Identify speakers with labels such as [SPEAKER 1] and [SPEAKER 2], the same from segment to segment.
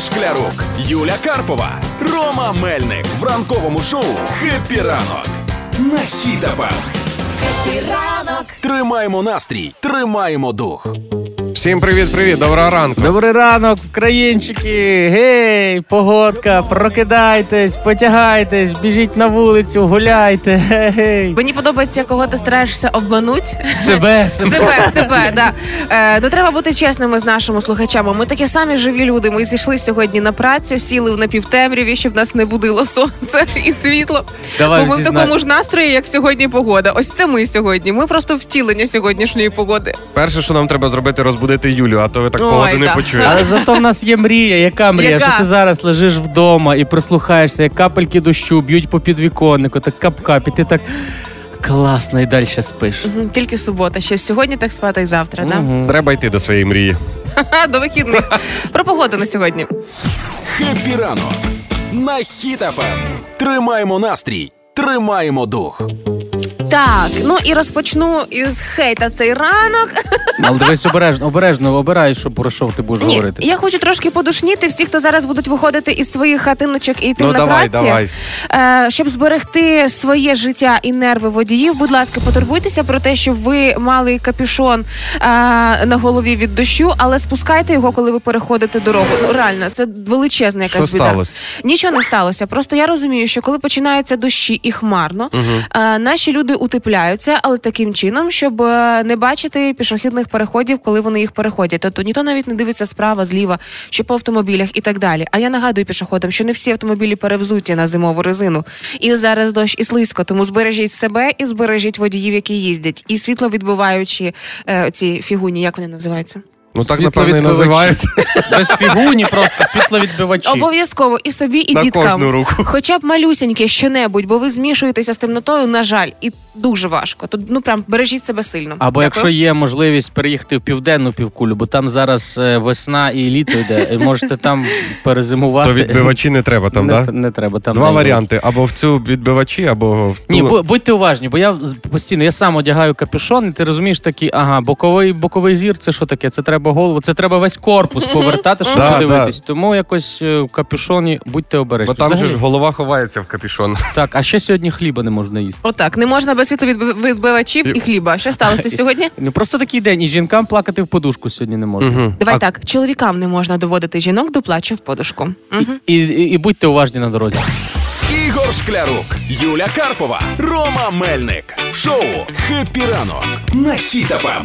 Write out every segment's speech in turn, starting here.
[SPEAKER 1] Шклярук, Юля Карпова, Рома Мельник в ранковому шоу «Хеппі ранок» на Хіт-ФМ.
[SPEAKER 2] Ранок
[SPEAKER 1] Тримаємо настрій, тримаємо дух.
[SPEAKER 3] Всім привіт, привіт, доброго ранку.
[SPEAKER 4] Добрий ранок, українчики! Гей, погодка, прокидайтесь, потягайтесь, біжіть на вулицю, гуляйте. Гей.
[SPEAKER 2] Мені подобається, кого ти стараєшся обмануть.
[SPEAKER 4] Себе,
[SPEAKER 2] Себе, себе, да. Е, ну треба бути чесними з нашими слухачами. Ми такі самі живі люди. Ми зійшли сьогодні на працю, сіли в напівтемряві, щоб нас не будило сонце і світло.
[SPEAKER 4] Давай
[SPEAKER 2] Бо ми в такому ж настрої, як сьогодні погода. Ось це ми сьогодні. Ми просто втілення сьогоднішньої погоди.
[SPEAKER 3] Перше, що нам треба зробити, розбудити Юлю, а то ви так
[SPEAKER 2] Ой,
[SPEAKER 3] погоду не почуєте.
[SPEAKER 4] Але зато в нас є мрія. Яка мрія?
[SPEAKER 2] Яка?
[SPEAKER 4] Що ти зараз лежиш вдома і прислухаєшся, як капельки дощу б'ють по підвіконнику, так кап-кап, і ти так класно і далі спиш.
[SPEAKER 2] Мгм, Тільки субота. Ще сьогодні так спати і завтра, да?
[SPEAKER 4] Мгм.
[SPEAKER 3] Треба йти до своєї мрії.
[SPEAKER 2] До вихідних. Про погоду на сьогодні.
[SPEAKER 1] «Хеппі ранок» на Хіт-ФМ. Тримаємо настрій, тримаємо дух.
[SPEAKER 2] Так, ну і розпочну із хейта цей ранок.
[SPEAKER 4] Але дивись обережно, обережно обирай, що про що ти будеш
[SPEAKER 2] Ні,
[SPEAKER 4] говорити.
[SPEAKER 2] я хочу трошки подушніти всіх, хто зараз будуть виходити із своїх хатиночок і йти
[SPEAKER 3] Ну
[SPEAKER 2] на
[SPEAKER 3] давай,
[SPEAKER 2] праці.
[SPEAKER 3] давай.
[SPEAKER 2] Е, щоб зберегти своє життя і нерви водіїв, будь ласка, потурбуйтеся про те, щоб ви мали капюшон е, на голові від дощу, але спускайте його, коли ви переходите дорогу. Ну реально, це величезна якась
[SPEAKER 3] Що
[SPEAKER 2] біда.
[SPEAKER 3] сталося?
[SPEAKER 2] Нічого не сталося. Просто я розумію, що коли починаються дощі і хмарно, е, наші люди утепляються, але таким чином, щоб е, не бачити пішохідних переходів, коли вони їх переходять. Тобто ніхто навіть не дивиться справа, зліва, що по автомобілях і так далі. А я нагадую пішоходам, що не всі автомобілі перевзуті на зимову резину. І зараз дощ і слизько, тому збережіть себе і збережіть водіїв, які їздять, і світловідбиваючі е, ці фігуні, як вони називаються?
[SPEAKER 3] Ну так, напевно, і називають.
[SPEAKER 4] Без фігуні просто світловідбивачі.
[SPEAKER 2] Обов'язково і собі, і
[SPEAKER 3] На
[SPEAKER 2] діткам.
[SPEAKER 3] кожну руку.
[SPEAKER 2] Хоча б малюсіньке що-небудь, бо ви змішуєтеся з темнотою, на жаль, і дуже важко. Тут ну прям бережіть себе сильно.
[SPEAKER 4] Або
[SPEAKER 2] Дякую.
[SPEAKER 4] якщо є можливість переїхати в південну півкулю, бо там зараз е, весна і літо йде, і можете там перезимувати.
[SPEAKER 3] То відбивачі не треба там,
[SPEAKER 4] не,
[SPEAKER 3] так?
[SPEAKER 4] не треба там
[SPEAKER 3] Два
[SPEAKER 4] не-
[SPEAKER 3] варіанти: або в цю відбивачі, або в ту.
[SPEAKER 4] Ні, бу- будьте уважні, бо я з- постійно я сам одягаю капюшон, і ти розумієш такий, ага, боковий боковий зір, це що таке? Це треба голову, це треба весь корпус повертати, щоб
[SPEAKER 3] Да,
[SPEAKER 4] подивитись. Тому якось е, в капюшоні будьте обережні.
[SPEAKER 3] Бо там же
[SPEAKER 4] Взагалі-
[SPEAKER 3] ж голова ховається в капюшон.
[SPEAKER 4] Так, а ще сьогодні хліба не можна їсти.
[SPEAKER 2] Отак, не можна без світловідбивачів і хліба. Що сталося сьогодні?
[SPEAKER 4] Ну просто такий день, і жінкам плакати в подушку сьогодні не можна.
[SPEAKER 3] Мгм.
[SPEAKER 2] Давай
[SPEAKER 3] А
[SPEAKER 2] так, чоловікам не можна доводити жінок до плачу в подушку. Мгм.
[SPEAKER 4] І, і, і будьте уважні на дорозі.
[SPEAKER 1] Ігор Шклярук, Юля Карпова, Рома Мельник в шоу «Хеппі ранок» на Хіт-ФМ.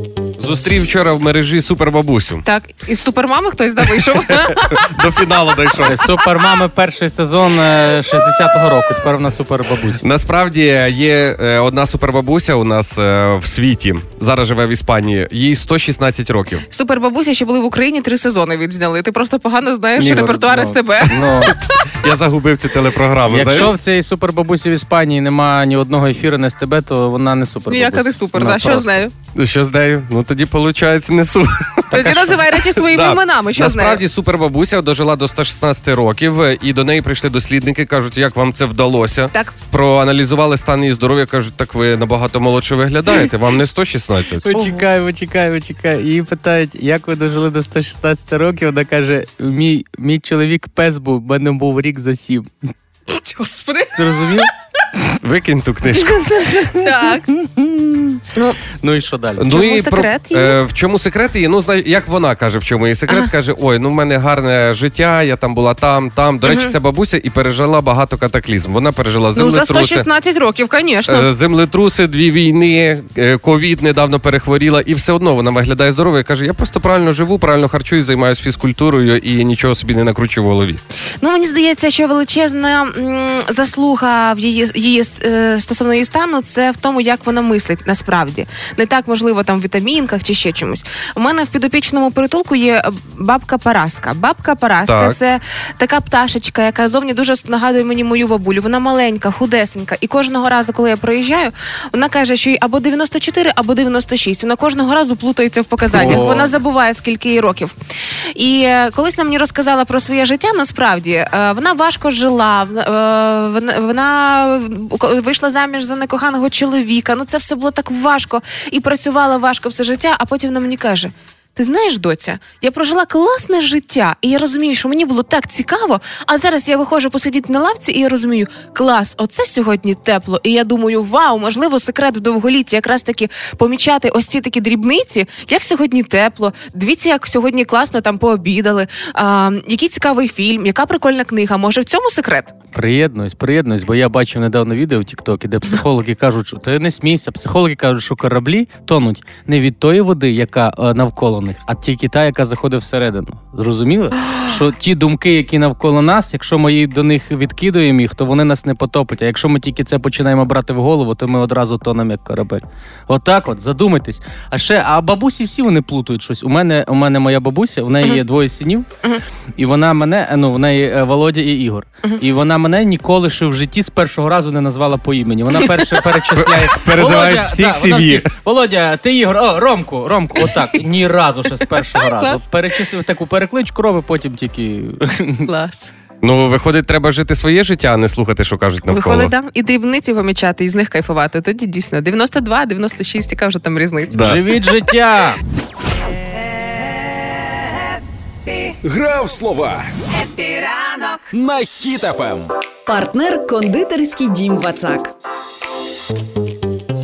[SPEAKER 3] Зустрів вчора в мережі супербабусю.
[SPEAKER 2] Так, із супермами хтось да вийшов.
[SPEAKER 3] До фіналу дійшов.
[SPEAKER 4] Е, Супермами перший сезон е, 60-го року. Тепер вона супербабусь.
[SPEAKER 3] Насправді є е, одна супербабуся у нас е, в світі. Зараз живе в Іспанії. Їй 116 років.
[SPEAKER 2] Супербабуся ще були в Україні три сезони відзняли. Ти просто погано знаєш
[SPEAKER 4] Ні,
[SPEAKER 2] репертуар
[SPEAKER 4] ну,
[SPEAKER 2] СТБ.
[SPEAKER 4] Ну,
[SPEAKER 3] Я загубив цю телепрограму.
[SPEAKER 4] якщо
[SPEAKER 3] знаєш?
[SPEAKER 4] в цій супербабусі в Іспанії немає ні одного ефіру на СТБ, то вона не супербабуся.
[SPEAKER 2] Ніяка не супер,
[SPEAKER 4] Вона
[SPEAKER 2] да, що з нею?
[SPEAKER 3] Що з нею? Ну тоді виходить не су.
[SPEAKER 2] Тоді називай речі своїми
[SPEAKER 3] Да.
[SPEAKER 2] іменами. Що з нею?
[SPEAKER 3] Насправді супербабуся дожила до 116 років, е, і до неї прийшли дослідники, кажуть, як вам це вдалося.
[SPEAKER 2] Так.
[SPEAKER 3] Проаналізували стан її здоров'я, кажуть, так ви набагато молодше виглядаєте, вам не 116.
[SPEAKER 4] Почекай, почекай, почекай. Її питають, як ви дожили до 116 років. Вона каже: мій, мій чоловік пес був, в мене був рік за сім.
[SPEAKER 2] Господи.
[SPEAKER 4] Зрозумів?
[SPEAKER 3] Викинь ту книжку.
[SPEAKER 2] Так.
[SPEAKER 4] Ну і що далі?
[SPEAKER 2] чому
[SPEAKER 3] і
[SPEAKER 2] секрет
[SPEAKER 3] про,
[SPEAKER 2] її?
[SPEAKER 3] е, в чому секрет її? Ну, знає, як вона каже, в чому її секрет, каже: ой, ну в мене гарне життя, я там була там, там. До речі, ця бабуся і пережила багато катаклізм. Вона пережила
[SPEAKER 2] Ну, за
[SPEAKER 3] землетруси.
[SPEAKER 2] 116 років, звісно.
[SPEAKER 3] Е, Землетруси, дві війни, е, ковід недавно перехворіла, і все одно вона виглядає здорово і каже: я просто правильно живу, правильно харчуюсь, займаюся фізкультурою і нічого собі не накручую в голові.
[SPEAKER 2] Ну мені здається, що величезна м, заслуга в її її е, стосовно її стану це в тому, як вона мислить насправді. Не так можливо там в вітамінках чи ще чомусь. У мене в підопічному притулку є бабка Параска. Бабка Параска
[SPEAKER 3] Так.
[SPEAKER 2] це така пташечка, яка зовні дуже нагадує мені мою бабулю. Вона маленька, худесенька. І кожного разу, коли я проїжджаю, вона каже, що їй або 94, або 96. Вона кожного разу плутається в показаннях.
[SPEAKER 4] О.
[SPEAKER 2] Вона забуває, скільки їй років. І е, колись вона мені розказала про своє життя. Насправді е, вона важко жила, вона, вийшла заміж за некоханого чоловіка. Ну це все було так важко і працювала важко все життя, а потім вона мені каже. Ти знаєш, доця, я прожила класне життя, і я розумію, що мені було так цікаво. А зараз я виходжу посидіти на лавці, і я розумію, клас, оце сьогодні тепло. І я думаю, вау, можливо, секрет в довголітті якраз таки помічати ось ці такі дрібниці, як сьогодні тепло. Дивіться, як сьогодні класно там пообідали. А, який цікавий фільм, яка прикольна книга. Може, в цьому секрет?
[SPEAKER 4] Приєднуюсь, приєднуюсь, бо я бачив недавно відео в Тіктокі, де психологи кажуть, що ти не смійся. Психологи кажуть, що кораблі тонуть не від тої води, яка е, навколо них, а тільки та, яка заходить всередину. Зрозуміли? Що ті думки, які навколо нас, якщо ми до них відкидуємо їх, то вони нас не потопять. А якщо ми тільки це починаємо брати в голову, то ми одразу тонемо як корабель. Отак, от, задумайтесь. А ще, а бабусі всі вони плутають щось. У мене, у мене моя бабуся, у неї є двоє синів, і вона мене, е, ну в неї е, Володя і Ігор. І вона мене ніколи ще в житті з першого разу не назвала по імені. Вона перше перечисляє. Володя,
[SPEAKER 3] всіх
[SPEAKER 4] да,
[SPEAKER 3] сім'ї.
[SPEAKER 4] Володя, ти Ігор, о, Ромку, Ромку, отак. Ні разу ще з першого разу. Перечислив таку перекличку, робить, потім тільки.
[SPEAKER 2] Клас.
[SPEAKER 3] Ну, виходить, треба жити своє життя, а не слухати, що кажуть навколо.
[SPEAKER 2] Виходить, да? і дрібниці помічати, і з них кайфувати. Тоді дійсно 92, 96, яка вже там різниця.
[SPEAKER 3] Да.
[SPEAKER 4] Живіть життя!
[SPEAKER 1] Гра в слова
[SPEAKER 5] Хеппі ранок.
[SPEAKER 1] на Ем. Хіт-ФМ.
[SPEAKER 5] Партнер кондитерський дім Вацак.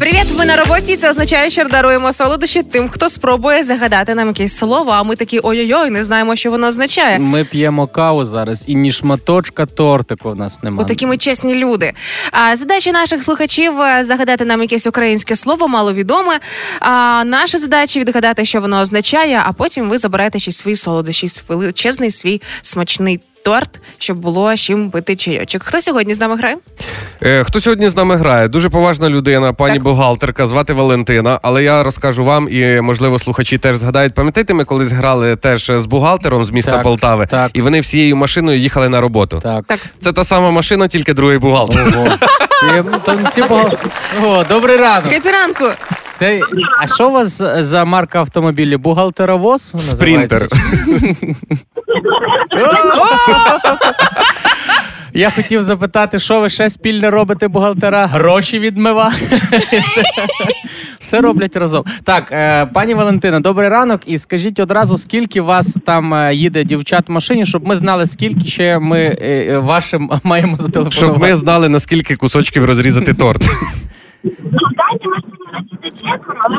[SPEAKER 2] Привіт, ми на роботі. Це означає, що даруємо солодощі тим, хто спробує загадати нам якесь слово. А ми такі ой-ой-ой, не знаємо, що воно означає.
[SPEAKER 4] Ми п'ємо каву зараз, і ні шматочка тортику у нас немає.
[SPEAKER 2] Отакі ми чесні люди. А задача наших слухачів е, загадати нам якесь українське слово, маловідоме. А наша задача відгадати, що воно означає, а потім ви забираєте ще свої солодощі, величезний свій смачний торт, щоб було з чим пити чайочок. Хто сьогодні з нами грає?
[SPEAKER 3] Е, хто сьогодні з нами грає? Дуже поважна людина, пані
[SPEAKER 2] Так.
[SPEAKER 3] бухгалтерка, звати Валентина. Але я розкажу вам, і можливо слухачі теж згадають. Пам'ятаєте, ми колись грали теж з бухгалтером з міста
[SPEAKER 4] Так,
[SPEAKER 3] Полтави,
[SPEAKER 4] так.
[SPEAKER 3] і вони всією машиною їхали на роботу.
[SPEAKER 4] Так.
[SPEAKER 2] Так.
[SPEAKER 3] Це та сама машина, тільки другий бухгалтер.
[SPEAKER 4] Ого. Це, то, ці О, добрий ранок.
[SPEAKER 2] Капіранку!
[SPEAKER 4] Це, а що у вас за марка автомобілів? Бухгалтеровоз?
[SPEAKER 3] Спринтер.
[SPEAKER 4] Я хотів запитати, що ви ще спільне робите, бухгалтера? Гроші відмива. Все роблять разом. Так, е, пані Валентина, добрий ранок. І скажіть одразу, скільки вас там е, їде дівчат в машині, щоб ми знали, скільки ще ми е, е, вашим маємо зателефонувати.
[SPEAKER 3] Щоб ми знали, наскільки кусочків розрізати торт.
[SPEAKER 6] Але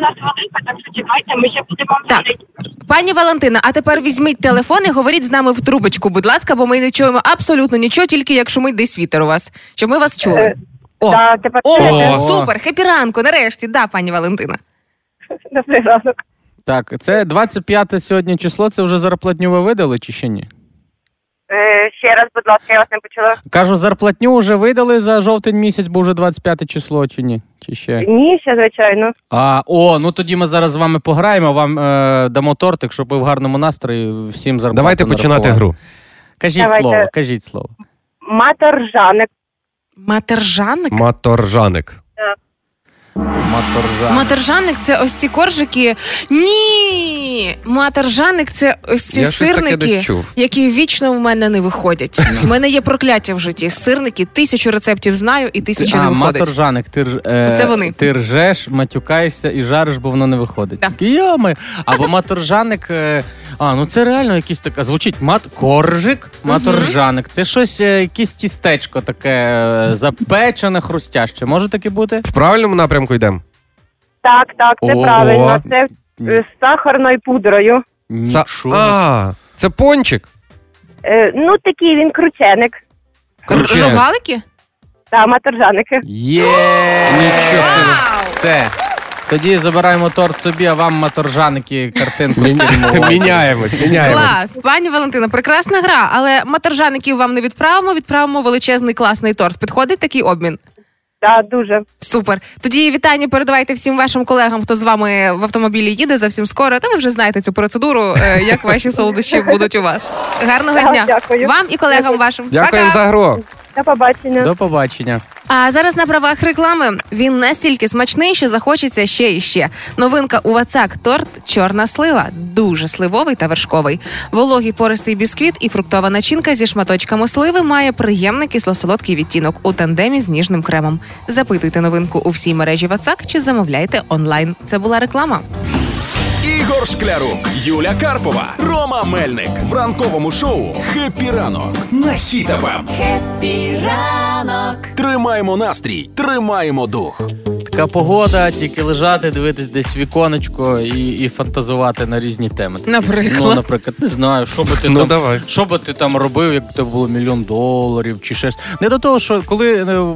[SPEAKER 6] нас велика, так що чекайте, ми ще будемо вам
[SPEAKER 2] Так.
[SPEAKER 6] говорити.
[SPEAKER 2] Пані Валентина, а тепер візьміть телефон і говоріть з нами в трубочку, будь ласка, бо ми не чуємо абсолютно нічого, тільки як шумить десь вітер у вас, щоб ми вас чули.
[SPEAKER 6] Е,
[SPEAKER 2] О,
[SPEAKER 6] Да, тепер
[SPEAKER 2] О,
[SPEAKER 6] чуєте?
[SPEAKER 2] супер, хепі ранку, нарешті, да, пані Валентина.
[SPEAKER 6] Добрий ранок.
[SPEAKER 4] Так, це 25 сьогодні число, це вже зарплатню ви видали чи ще ні?
[SPEAKER 6] Е, ще раз, будь ласка, я вас не почула.
[SPEAKER 4] Кажу, зарплатню вже видали за жовтень місяць, бо вже 25 число, чи ні? Чи ще?
[SPEAKER 6] Ні, ще звичайно.
[SPEAKER 4] А, о, ну тоді ми зараз з вами пограємо, вам е, дамо тортик, щоб ви в гарному настрої всім зарплату
[SPEAKER 3] Давайте починати
[SPEAKER 4] нарахували.
[SPEAKER 3] гру.
[SPEAKER 4] Кажіть
[SPEAKER 6] Давайте.
[SPEAKER 4] слово, кажіть слово.
[SPEAKER 6] Маторжаник.
[SPEAKER 2] Матержаник?
[SPEAKER 3] Маторжаник.
[SPEAKER 4] Маторжан.
[SPEAKER 2] Матержаник це ось ці коржики. Ні! Матержаник це ось ці
[SPEAKER 3] Я щось таке
[SPEAKER 2] сирники,
[SPEAKER 3] десь чув.
[SPEAKER 2] які вічно в мене не виходять. У мене є прокляття в житті. Сирники, тисячу рецептів знаю і тисячу не
[SPEAKER 4] а,
[SPEAKER 2] виходить.
[SPEAKER 4] маторжаник, ти, рж- е,
[SPEAKER 2] Це вони.
[SPEAKER 4] ти ржеш, матюкаєшся і жариш, бо воно не виходить.
[SPEAKER 2] Так.
[SPEAKER 4] Йоми. Або маторжаник. Е, а, ну це реально якийсь така. Звучить мат коржик, маторжаник. Це щось, е, якесь тістечко таке е, запечене, хрустяще. Може таке бути?
[SPEAKER 3] В правильному напрямку йдемо?
[SPEAKER 6] Так, так, це
[SPEAKER 3] Ого.
[SPEAKER 6] правильно. Це е, з сахарною пудрою.
[SPEAKER 3] Са-
[SPEAKER 4] Нічого.
[SPEAKER 3] А, це пончик.
[SPEAKER 6] Е, ну, такий він крученик.
[SPEAKER 3] Крученик.
[SPEAKER 2] Рогалики?
[SPEAKER 6] Та, маторжаники.
[SPEAKER 4] Є!
[SPEAKER 3] Нічого собі.
[SPEAKER 4] Все. Тоді забираємо торт собі, а вам маторжаники картинку.
[SPEAKER 3] Міняємось, міняємось.
[SPEAKER 2] Клас, пані Валентина, прекрасна гра, але маторжаників вам не відправимо, відправимо величезний класний торт. Підходить такий обмін?
[SPEAKER 6] Так, дуже.
[SPEAKER 2] Супер. Тоді вітання передавайте всім вашим колегам, хто з вами в автомобілі їде зовсім скоро. Та ви вже знаєте цю процедуру, е, як ваші солодощі будуть у вас. Гарного дня
[SPEAKER 6] дякую.
[SPEAKER 2] вам і колегам вашим.
[SPEAKER 3] Дякую
[SPEAKER 2] Пока.
[SPEAKER 3] за гру.
[SPEAKER 6] До побачення.
[SPEAKER 4] До побачення.
[SPEAKER 2] А зараз на правах реклами він настільки смачний, що захочеться ще і ще. Новинка у Вацак торт чорна слива, дуже сливовий та вершковий. Вологий пористий бісквіт і фруктова начинка зі шматочками сливи має приємний кисло-солодкий відтінок у тандемі з ніжним кремом. Запитуйте новинку у всій мережі Вацак чи замовляйте онлайн. Це була реклама.
[SPEAKER 1] Ігор Шклярук, Юля Карпова, Рома Мельник в ранковому шоу «Хеппі ранок» на Хіт-ФМ. Тримаємо настрій, тримаємо дух.
[SPEAKER 4] Така погода, тільки лежати, дивитись десь в віконечко і, і фантазувати на різні теми.
[SPEAKER 2] Наприклад?
[SPEAKER 4] Ну, наприклад, не знаю, що би ти
[SPEAKER 3] Ну,
[SPEAKER 4] там
[SPEAKER 3] давай.
[SPEAKER 4] що би ти там робив, як у тебе було мільйон доларів чи щось. Не до того, що коли е,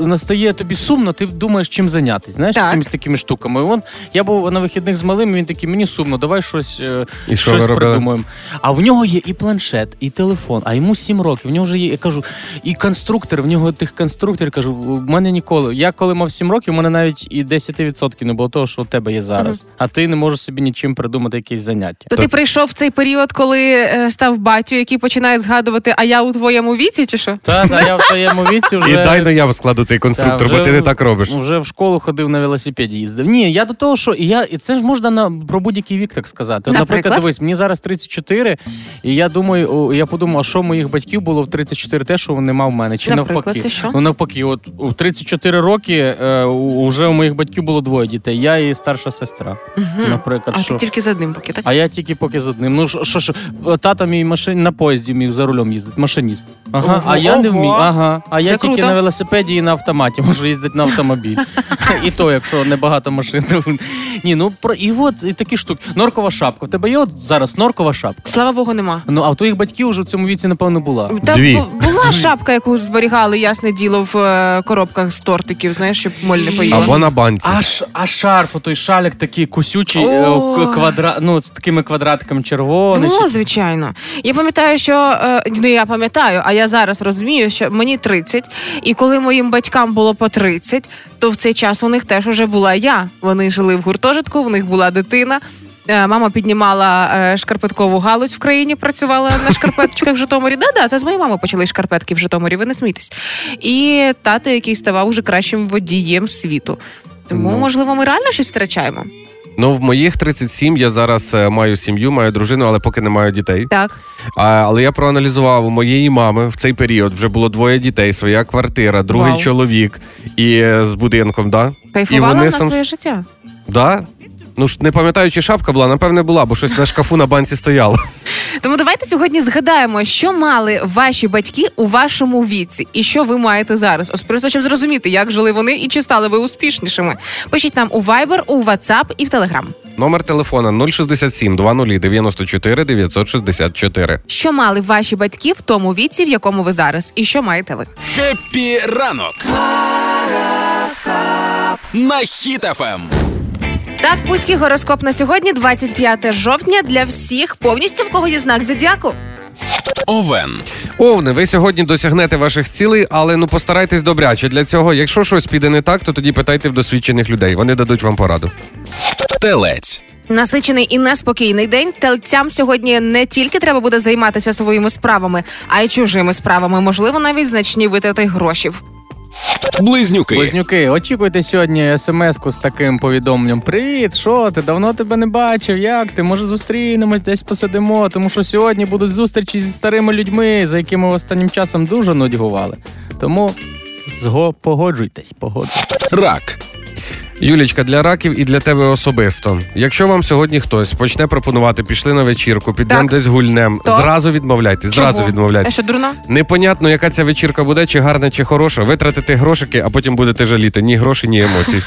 [SPEAKER 4] настає тобі сумно, ти думаєш, чим зайнятися. Знаєш,
[SPEAKER 2] Так.
[SPEAKER 4] якимись такими штуками. Вон я був на вихідних з малим, і він такий, мені сумно, давай щось, е,
[SPEAKER 3] І
[SPEAKER 4] щось
[SPEAKER 3] робили?
[SPEAKER 4] придумаємо. А в нього є і планшет, і телефон, а йому 7 років. В нього вже є, я кажу, і конструктор, в нього тих конструкторів, кажу, в мене ніколи. Я коли мав 7 років, у мене навіть і 10% не було того, що у тебе є зараз. А ти не можеш собі нічим придумати якесь заняття.
[SPEAKER 2] То ти прийшов в цей період, коли е, став батю, який починає згадувати, а я у твоєму віці, чи що?
[SPEAKER 4] Та, та я в твоєму віці вже.
[SPEAKER 3] І дай ну я складу цей конструктор,
[SPEAKER 4] Та,
[SPEAKER 3] бо ти не так робиш.
[SPEAKER 4] Вже в школу ходив на велосипеді їздив. Ні, я до того, що і я, і це ж можна на про будь-який вік так сказати.
[SPEAKER 2] Наприклад?
[SPEAKER 4] наприклад, дивись, мені зараз 34, і я думаю, я подумав, а що моїх батьків було в 34 те, що нема в мене, чи
[SPEAKER 2] Наприклад,
[SPEAKER 4] навпаки.
[SPEAKER 2] що?
[SPEAKER 4] Ну навпаки, от у 34 роки е, у- уже у моїх батьків було двоє дітей. Я і старша сестра. Наприклад,
[SPEAKER 2] А
[SPEAKER 4] що.
[SPEAKER 2] ти тільки з одним поки, так?
[SPEAKER 4] А я тільки поки з одним. Ну що, що тата мій машин на поїзді міг за рулем їздить, машиніст. Ага,
[SPEAKER 2] Ого,
[SPEAKER 4] а я не вмію. Ага. А я
[SPEAKER 2] Це
[SPEAKER 4] тільки на велосипеді і на автоматі можу їздити на автомобіль. І то, якщо небагато машин. Ні, ну про і от і такі штуки. Норкова шапка. В тебе є от зараз норкова шапка.
[SPEAKER 2] Слава Богу, нема.
[SPEAKER 4] Ну а в твоїх батьків вже в цьому віці, напевно, була.
[SPEAKER 2] Та
[SPEAKER 3] Дві.
[SPEAKER 2] бу- була шапка, яку зберігали, ясне діло, в е, коробках з тортиків, знаєш, щоб моль не поїла.
[SPEAKER 3] Або на банці.
[SPEAKER 4] А, ш, а шарф, той шалік такий кусючий, е, к- квадра... ну, з такими квадратиками червоний.
[SPEAKER 2] Ну,
[SPEAKER 4] чи-
[SPEAKER 2] звичайно. Я пам'ятаю, що е, не я пам'ятаю, а я зараз розумію, що мені 30, і коли моїм батькам було по 30, то в цей час у них теж уже була я. Вони жили в гуртожитку, в них була дитина. Е, Мама піднімала е, шкарпеткову галузь в країні, працювала на шкарпеточках в Житомирі. Да-да, це з моєї мами почали шкарпетки в Житомирі, ви не смійтесь. І тато, який ставав уже кращим водієм світу. Тому,
[SPEAKER 3] Ну.
[SPEAKER 2] можливо, ми реально щось втрачаємо.
[SPEAKER 3] Ну, в моїх 37 я зараз е, маю сім'ю, маю дружину, але поки не маю дітей.
[SPEAKER 2] Так.
[SPEAKER 3] А, але я проаналізував у моєї мами в цей період вже було двоє дітей, своя квартира, другий
[SPEAKER 2] Вау.
[SPEAKER 3] чоловік і з будинком, да?
[SPEAKER 2] Кайфувала
[SPEAKER 3] вони
[SPEAKER 2] на
[SPEAKER 3] сам-
[SPEAKER 2] своє життя.
[SPEAKER 3] Да? Ну ж не пам'ятаю, чи шапка була, напевне, була, бо щось на шкафу на банці стояло.
[SPEAKER 2] Тому давайте сьогодні згадаємо, що мали ваші батьки у вашому віці, і що ви маєте зараз. Ось просто щоб зрозуміти, як жили вони і чи стали ви успішнішими. Пишіть нам у Viber, у WhatsApp і в Telegram.
[SPEAKER 3] Номер телефона 067 20 94 964.
[SPEAKER 2] Що мали ваші батьки в тому віці, в якому ви зараз, і що маєте ви?
[SPEAKER 1] Хеппі ранок. На Хіт-ФМ.
[SPEAKER 2] Так, пуський гороскоп на сьогодні, 25 жовтня, для всіх повністю в кого є знак зодіаку.
[SPEAKER 1] Овен.
[SPEAKER 3] Овни, ви сьогодні досягнете ваших цілей, але ну постарайтесь добряче. Для цього, якщо щось піде не так, то тоді питайте в досвідчених людей. Вони дадуть вам пораду.
[SPEAKER 1] Телець.
[SPEAKER 2] Насичений і неспокійний день. Тельцям сьогодні не тільки треба буде займатися своїми справами, а й чужими справами. Можливо, навіть значні витрати грошів.
[SPEAKER 1] Близнюки.
[SPEAKER 4] Близнюки, очікуйте сьогодні смс-ку з таким повідомленням. Привіт, що ти? Давно тебе не бачив. Як ти? Може зустрінемось, десь посидимо, тому що сьогодні будуть зустрічі зі старими людьми, за якими останнім часом дуже нудьгували. Тому зго погоджуйтесь, погоджуйтесь.
[SPEAKER 1] Рак.
[SPEAKER 3] Юлічка, для раків і для тебе особисто. Якщо вам сьогодні хтось почне пропонувати, пішли на вечірку, підемо
[SPEAKER 2] Так.
[SPEAKER 3] десь гульнем,
[SPEAKER 2] То?
[SPEAKER 3] зразу відмовляйтесь, зразу
[SPEAKER 2] Чого? Я
[SPEAKER 3] відмовляйтесь.
[SPEAKER 2] що дурна?
[SPEAKER 3] Непонятно, яка ця вечірка буде, чи гарна, чи хороша. Витратите грошики, а потім будете жаліти. Ні гроші, ні емоцій.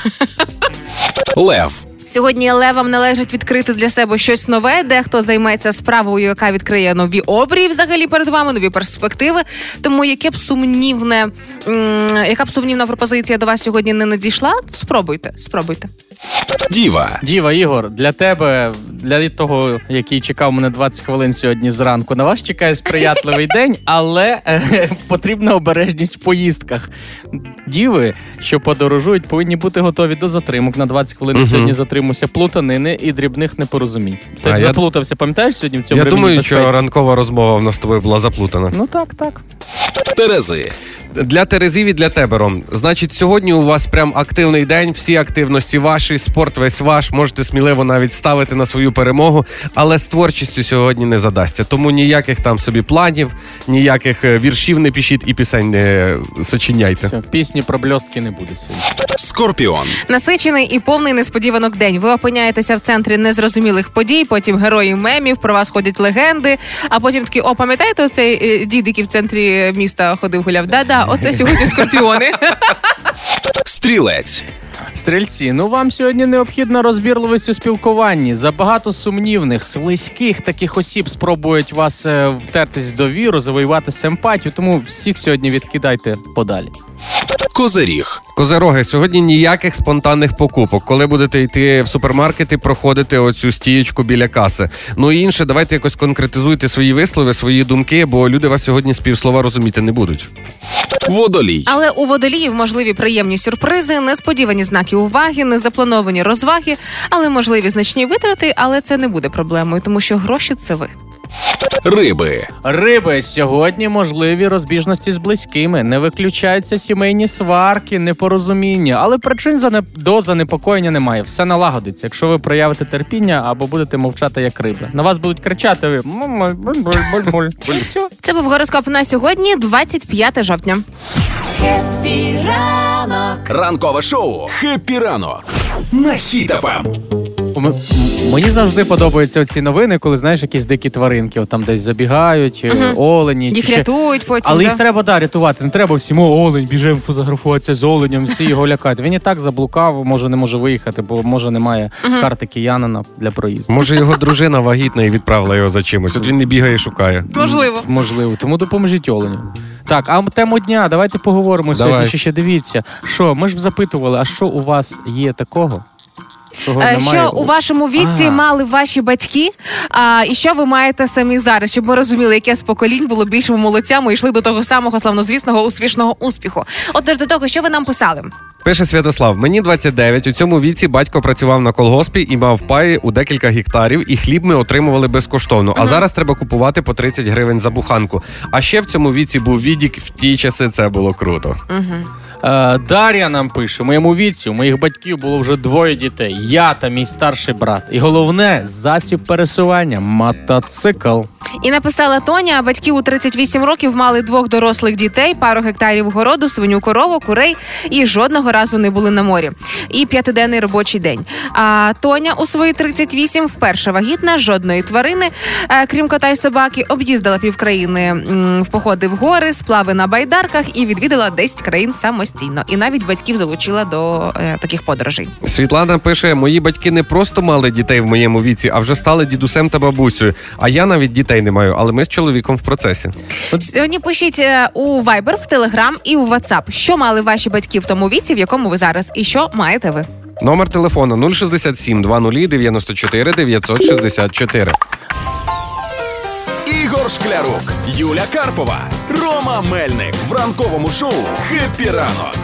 [SPEAKER 1] Лев.
[SPEAKER 2] Сьогодні левам належить відкрити для себе щось нове. Дехто займеться справою, яка відкриє нові обрії взагалі перед вами, нові перспективи. Тому яке б сумнівне, м, яка б сумнівна пропозиція до вас сьогодні не надійшла, спробуйте, спробуйте.
[SPEAKER 1] Діва.
[SPEAKER 4] Діва, Ігор, для тебе для того, який чекав мене 20 хвилин сьогодні зранку, на вас чекає сприятливий день, але е, потрібна обережність в поїздках. Діви, що подорожують, повинні бути готові до затримок. На 20 хвилин сьогодні затримуся плутанини і дрібних непорозумінь. Ти
[SPEAKER 3] А, я-
[SPEAKER 4] заплутався, пам'ятаєш сьогодні в цьому
[SPEAKER 3] Я
[SPEAKER 4] ремені
[SPEAKER 3] думаю,
[SPEAKER 4] безпеки?
[SPEAKER 3] що ранкова розмова в нас з тобою була заплутана.
[SPEAKER 4] Ну так, так.
[SPEAKER 1] Терези.
[SPEAKER 3] Для Терезів і для тебе, Ром. Значить, сьогодні у вас прям активний день, всі активності ваші, спорт весь ваш. Можете сміливо навіть ставити на свою перемогу, але з творчістю сьогодні не задасться. Тому ніяких там собі планів, ніяких е, віршів не пишіть і пісень не сочиняйте.
[SPEAKER 4] Все, пісні про бльостки не буде сьогодні.
[SPEAKER 1] Скорпіон.
[SPEAKER 2] Насичений і повний несподіванок день. Ви опиняєтеся в центрі незрозумілих подій, потім герої мемів, про вас ходять легенди. А потім такі, о, пам'ятаєте оцей е, дід, який в центрі міста ходив гуляв? Да-да, оце сьогодні скорпіони.
[SPEAKER 1] Стрілець.
[SPEAKER 4] Стрільці, ну вам сьогодні необхідна розбірливість у спілкуванні. Забагато сумнівних, слизьких таких осіб спробують вас е, втертись в довіру, завоювати симпатію. Тому всіх сьогодні відкидайте подалі.
[SPEAKER 1] Козиріг.
[SPEAKER 3] Козероги, сьогодні ніяких спонтанних покупок. Коли будете йти в супермаркети, проходити оцю стієчку біля каси. Ну і інше, давайте якось конкретизуйте свої вислови, свої думки, бо люди вас сьогодні з півслова розуміти не будуть.
[SPEAKER 1] Водолій.
[SPEAKER 2] Але у водоліїв можливі приємні сюрпризи, несподівані знаки уваги, незаплановані розваги, але можливі значні витрати. Але це не буде проблемою, тому що гроші це ви.
[SPEAKER 1] Риби.
[SPEAKER 4] Риби сьогодні можливі розбіжності з близькими, не виключаються сімейні сварки, непорозуміння, але причин за до занепокоєння немає. Все налагодиться. Якщо ви проявите терпіння або будете мовчати як риби. На вас будуть кричати. Ви буль, буль, буль, буль». Все.
[SPEAKER 2] Це був гороскоп на сьогодні, 25 жовтня.
[SPEAKER 1] Ранкове шоу. Хеппі ранок. На Хіт-ФМ.
[SPEAKER 4] М- м- Мені завжди подобаються ці новини, коли знаєш якісь дикі тваринки, от там десь забігають, е, олені. чи
[SPEAKER 2] Їх
[SPEAKER 4] ще-
[SPEAKER 2] рятують потім.
[SPEAKER 4] Але
[SPEAKER 2] да?
[SPEAKER 4] їх треба да, рятувати. Не треба всім «О, олень, біжимо фотографуватися з оленем, всі його лякають. Він і так заблукав, може не може виїхати, бо може немає карти киянина для проїзду.
[SPEAKER 3] Може, його дружина вагітна і відправила його за чимось. От він не бігає і шукає.
[SPEAKER 2] Можливо.
[SPEAKER 4] Можливо, тому допоможіть оленю. Так, а тему дня, давайте поговоримо
[SPEAKER 3] Давай.
[SPEAKER 4] сьогодні. Ще, ще дивіться. Що, ми ж запитували, а що у вас є такого? Чого
[SPEAKER 2] Е,
[SPEAKER 4] немає?
[SPEAKER 2] Що у вашому віці
[SPEAKER 4] А.
[SPEAKER 2] мали ваші батьки, а, і що ви маєте самі зараз, щоб ми розуміли, яке з поколінь було більшими молодцями і йшли до того самого славнозвісного успішного успіху. Отож до того, що ви нам писали.
[SPEAKER 3] Пише Святослав: мені 29, У цьому віці батько працював на колгоспі і мав паї у декілька гектарів, і хліб ми отримували безкоштовно. А зараз треба купувати по 30 гривень за буханку. А ще в цьому віці був відік. В ті часи це було круто.
[SPEAKER 4] Е, Дар'я нам пише: моєму віці у моїх батьків було вже двоє дітей. Я та мій старший брат. І головне засіб пересування мотоцикл.
[SPEAKER 2] І написала Тоня, батьки у 38 років мали двох дорослих дітей, пару гектарів городу, свиню корову, курей і жодного разу не були на морі. І п'ятиденний робочий день. А Тоня у свої 38 вперше вагітна, жодної тварини, е, крім кота й собаки, об'їздила півкраїни в походи в гори, сплави на байдарках і відвідала 10 країн самостійно. І навіть батьків залучила до е, таких подорожей.
[SPEAKER 3] Світлана пише: мої батьки не просто мали дітей в моєму віці, а вже стали дідусем та бабусею. А я навіть дітей не маю, але ми з чоловіком в процесі.
[SPEAKER 2] Сьогодні пишіть е, у Viber, в Telegram і у WhatsApp, що мали ваші батьки в тому віці, в якому ви зараз, і що маєте ви.
[SPEAKER 3] Номер телефону 067 20 94 964.
[SPEAKER 1] Ігор Шклярук, Юля Карпова, Рома Мельник в ранковому шоу Хеппі ранок.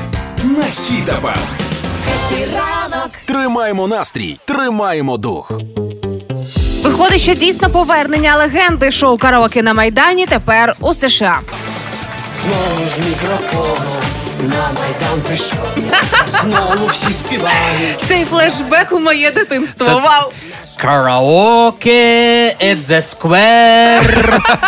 [SPEAKER 1] На Хіт-ФМ. Тримаємо настрій, тримаємо дух.
[SPEAKER 2] Виходить, що дійсно повернення легенди шоу караоке на майдані тепер у США.
[SPEAKER 7] Знову з мікрофону на майдан прийшов. Знову всі співають.
[SPEAKER 2] Цей флешбек у моє дитинство.
[SPEAKER 4] Це-
[SPEAKER 2] Вау!
[SPEAKER 4] karaoke at the square.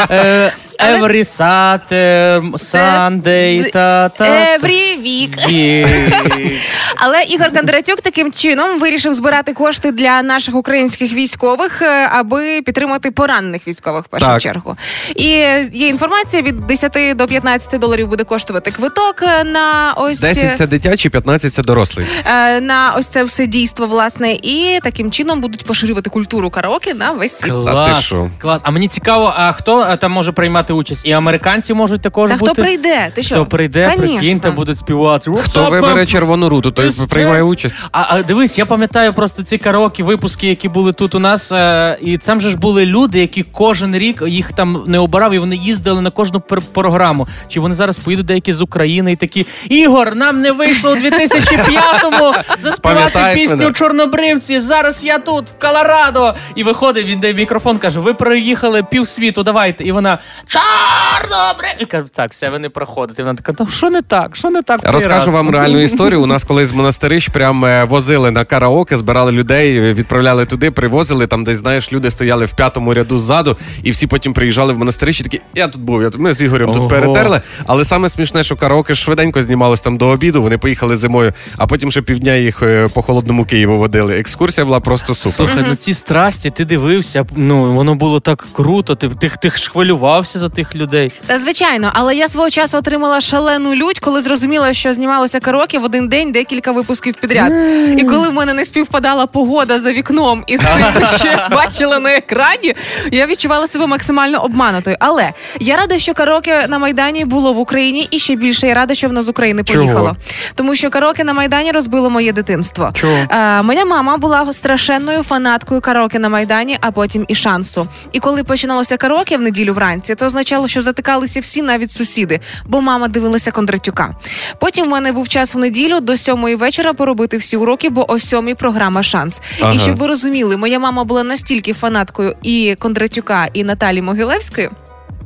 [SPEAKER 4] uh, Every Saturday, Sunday, та та
[SPEAKER 2] Every week. Але Ігор Кондратюк таким чином вирішив збирати кошти для наших українських військових, е, аби підтримати поранених військових в першу
[SPEAKER 3] Так.
[SPEAKER 2] чергу. І є інформація: від 10 до 15 доларів буде коштувати квиток е, на ось
[SPEAKER 3] 10 це дитячі, 15 це дорослий.
[SPEAKER 2] е, на ось це все дійство, власне, і таким чином будуть поширювати культуру караоке на весь світ.
[SPEAKER 3] А ти
[SPEAKER 4] Клас,
[SPEAKER 3] що?
[SPEAKER 4] клас. А мені цікаво, а хто е, там може приймати приймати участь. І американці можуть також
[SPEAKER 2] Та
[SPEAKER 4] бути.
[SPEAKER 2] хто прийде? Ти що?
[SPEAKER 4] Хто прийде,
[SPEAKER 2] Конечно.
[SPEAKER 4] прикиньте, будуть співати.
[SPEAKER 3] Хто вибере червону руту, той
[SPEAKER 4] Ти
[SPEAKER 3] приймає участь.
[SPEAKER 4] А, а дивись, я пам'ятаю просто ці караоке випуски, які були тут у нас. Е, і там же ж були люди, які кожен рік їх там не обирав, і вони їздили на кожну пр- програму. Чи вони зараз поїдуть деякі з України і такі Ігор, нам не вийшло у 2005-му заспівати
[SPEAKER 3] Пам'ятаєш
[SPEAKER 4] пісню
[SPEAKER 3] мене?
[SPEAKER 4] Чорнобривці. Зараз я тут, в Колорадо. І виходить, він дає мікрофон, каже: Ви проїхали півсвіту, давайте. І вона Чорнобривці. І каже, так, все, ви не проходите. І вона така, «Та що не так? Що не так?
[SPEAKER 3] Розкажу
[SPEAKER 4] раз?»
[SPEAKER 3] вам реальну історію. У нас колись з монастирищ прям е, возили на караоке, збирали людей, е, відправляли туди, привозили. Там десь знаєш, люди стояли в п'ятому ряду ззаду, і всі потім приїжджали в монастирище. Такі, я тут був. Я тут ми з Ігорем
[SPEAKER 4] Ого.
[SPEAKER 3] тут перетерли. Але саме смішне, що караоке швиденько знімалось там до обіду. Вони поїхали зимою, а потім ще півдня їх е, по холодному Києву водили. Екскурсія була просто супер.
[SPEAKER 4] Слухай, ну ці страсті, ти дивився, ну воно було так круто. Ти, ти, ти ж хвилювався за тих людей.
[SPEAKER 2] Та звичайно, але я свого часу отримала шалену лють, коли зрозуміла, що знімалося караоке в один день декілька випусків підряд. І коли в мене не співпадала погода за вікном і з тим, що я бачила на екрані, я відчувала себе максимально обманутою. Але я рада, що караоке на майдані було в Україні, і ще більше я рада, що воно з України
[SPEAKER 3] Чого?
[SPEAKER 2] Тому що караоке на майдані розбило моє дитинство.
[SPEAKER 3] Чого?
[SPEAKER 2] Е, моя мама була страшенною фанаткою караоке на майдані, а потім і шансу. І коли починалося караоке в неділю вранці, це означало, що затикалися всі, навіть сусіди, бо мама дивилася Кондратюка. Потім в мене був час в неділю до сьомої вечора поробити всі уроки, бо о сьомій програма шанс.
[SPEAKER 3] Ага.
[SPEAKER 2] І щоб ви розуміли, моя мама була настільки фанаткою і Кондратюка, і Наталі Могилевської.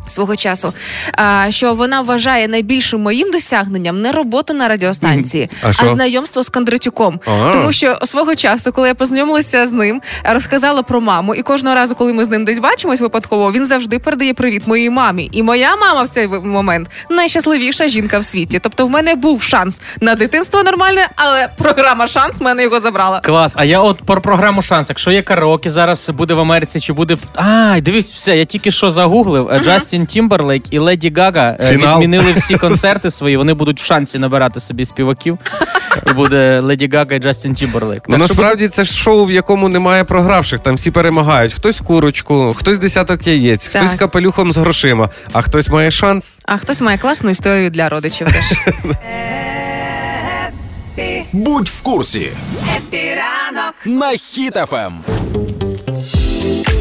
[SPEAKER 2] Свого часу, а, що вона вважає найбільшим моїм досягненням не роботу на радіостанції,
[SPEAKER 3] А
[SPEAKER 2] а знайомство з Кондратюком.
[SPEAKER 3] А.
[SPEAKER 2] Тому що свого часу, коли я познайомилася з ним, розказала про маму, і кожного разу, коли ми з ним десь бачимось випадково, він завжди передає привіт моїй мамі. І моя мама в цей момент найщасливіша жінка в світі. Тобто, в мене був шанс на дитинство нормальне, але програма шанс мене його забрала.
[SPEAKER 4] Клас. А я от про програму шанс. Якщо є караоке зараз буде в Америці, чи буде. А, дивись, все, я тільки що загуглив. Е, Джастін Тімберлейк і Леді Гага е,
[SPEAKER 3] Фінал.
[SPEAKER 4] відмінили всі концерти свої. Вони будуть в шансі набирати собі співаків. І буде Леді Гага і Джастін Тімберлейк.
[SPEAKER 3] Ну
[SPEAKER 4] Так що
[SPEAKER 3] насправді це ж шоу, в якому немає програвших. Там всі перемагають. Хтось курочку, хтось десяток яєць,
[SPEAKER 2] Так.
[SPEAKER 3] хтось капелюхом з грошима, а хтось має шанс.
[SPEAKER 2] А хтось має класну історію для родичів теж.
[SPEAKER 1] Будь в курсі. На Ем. Хіт-ФМ.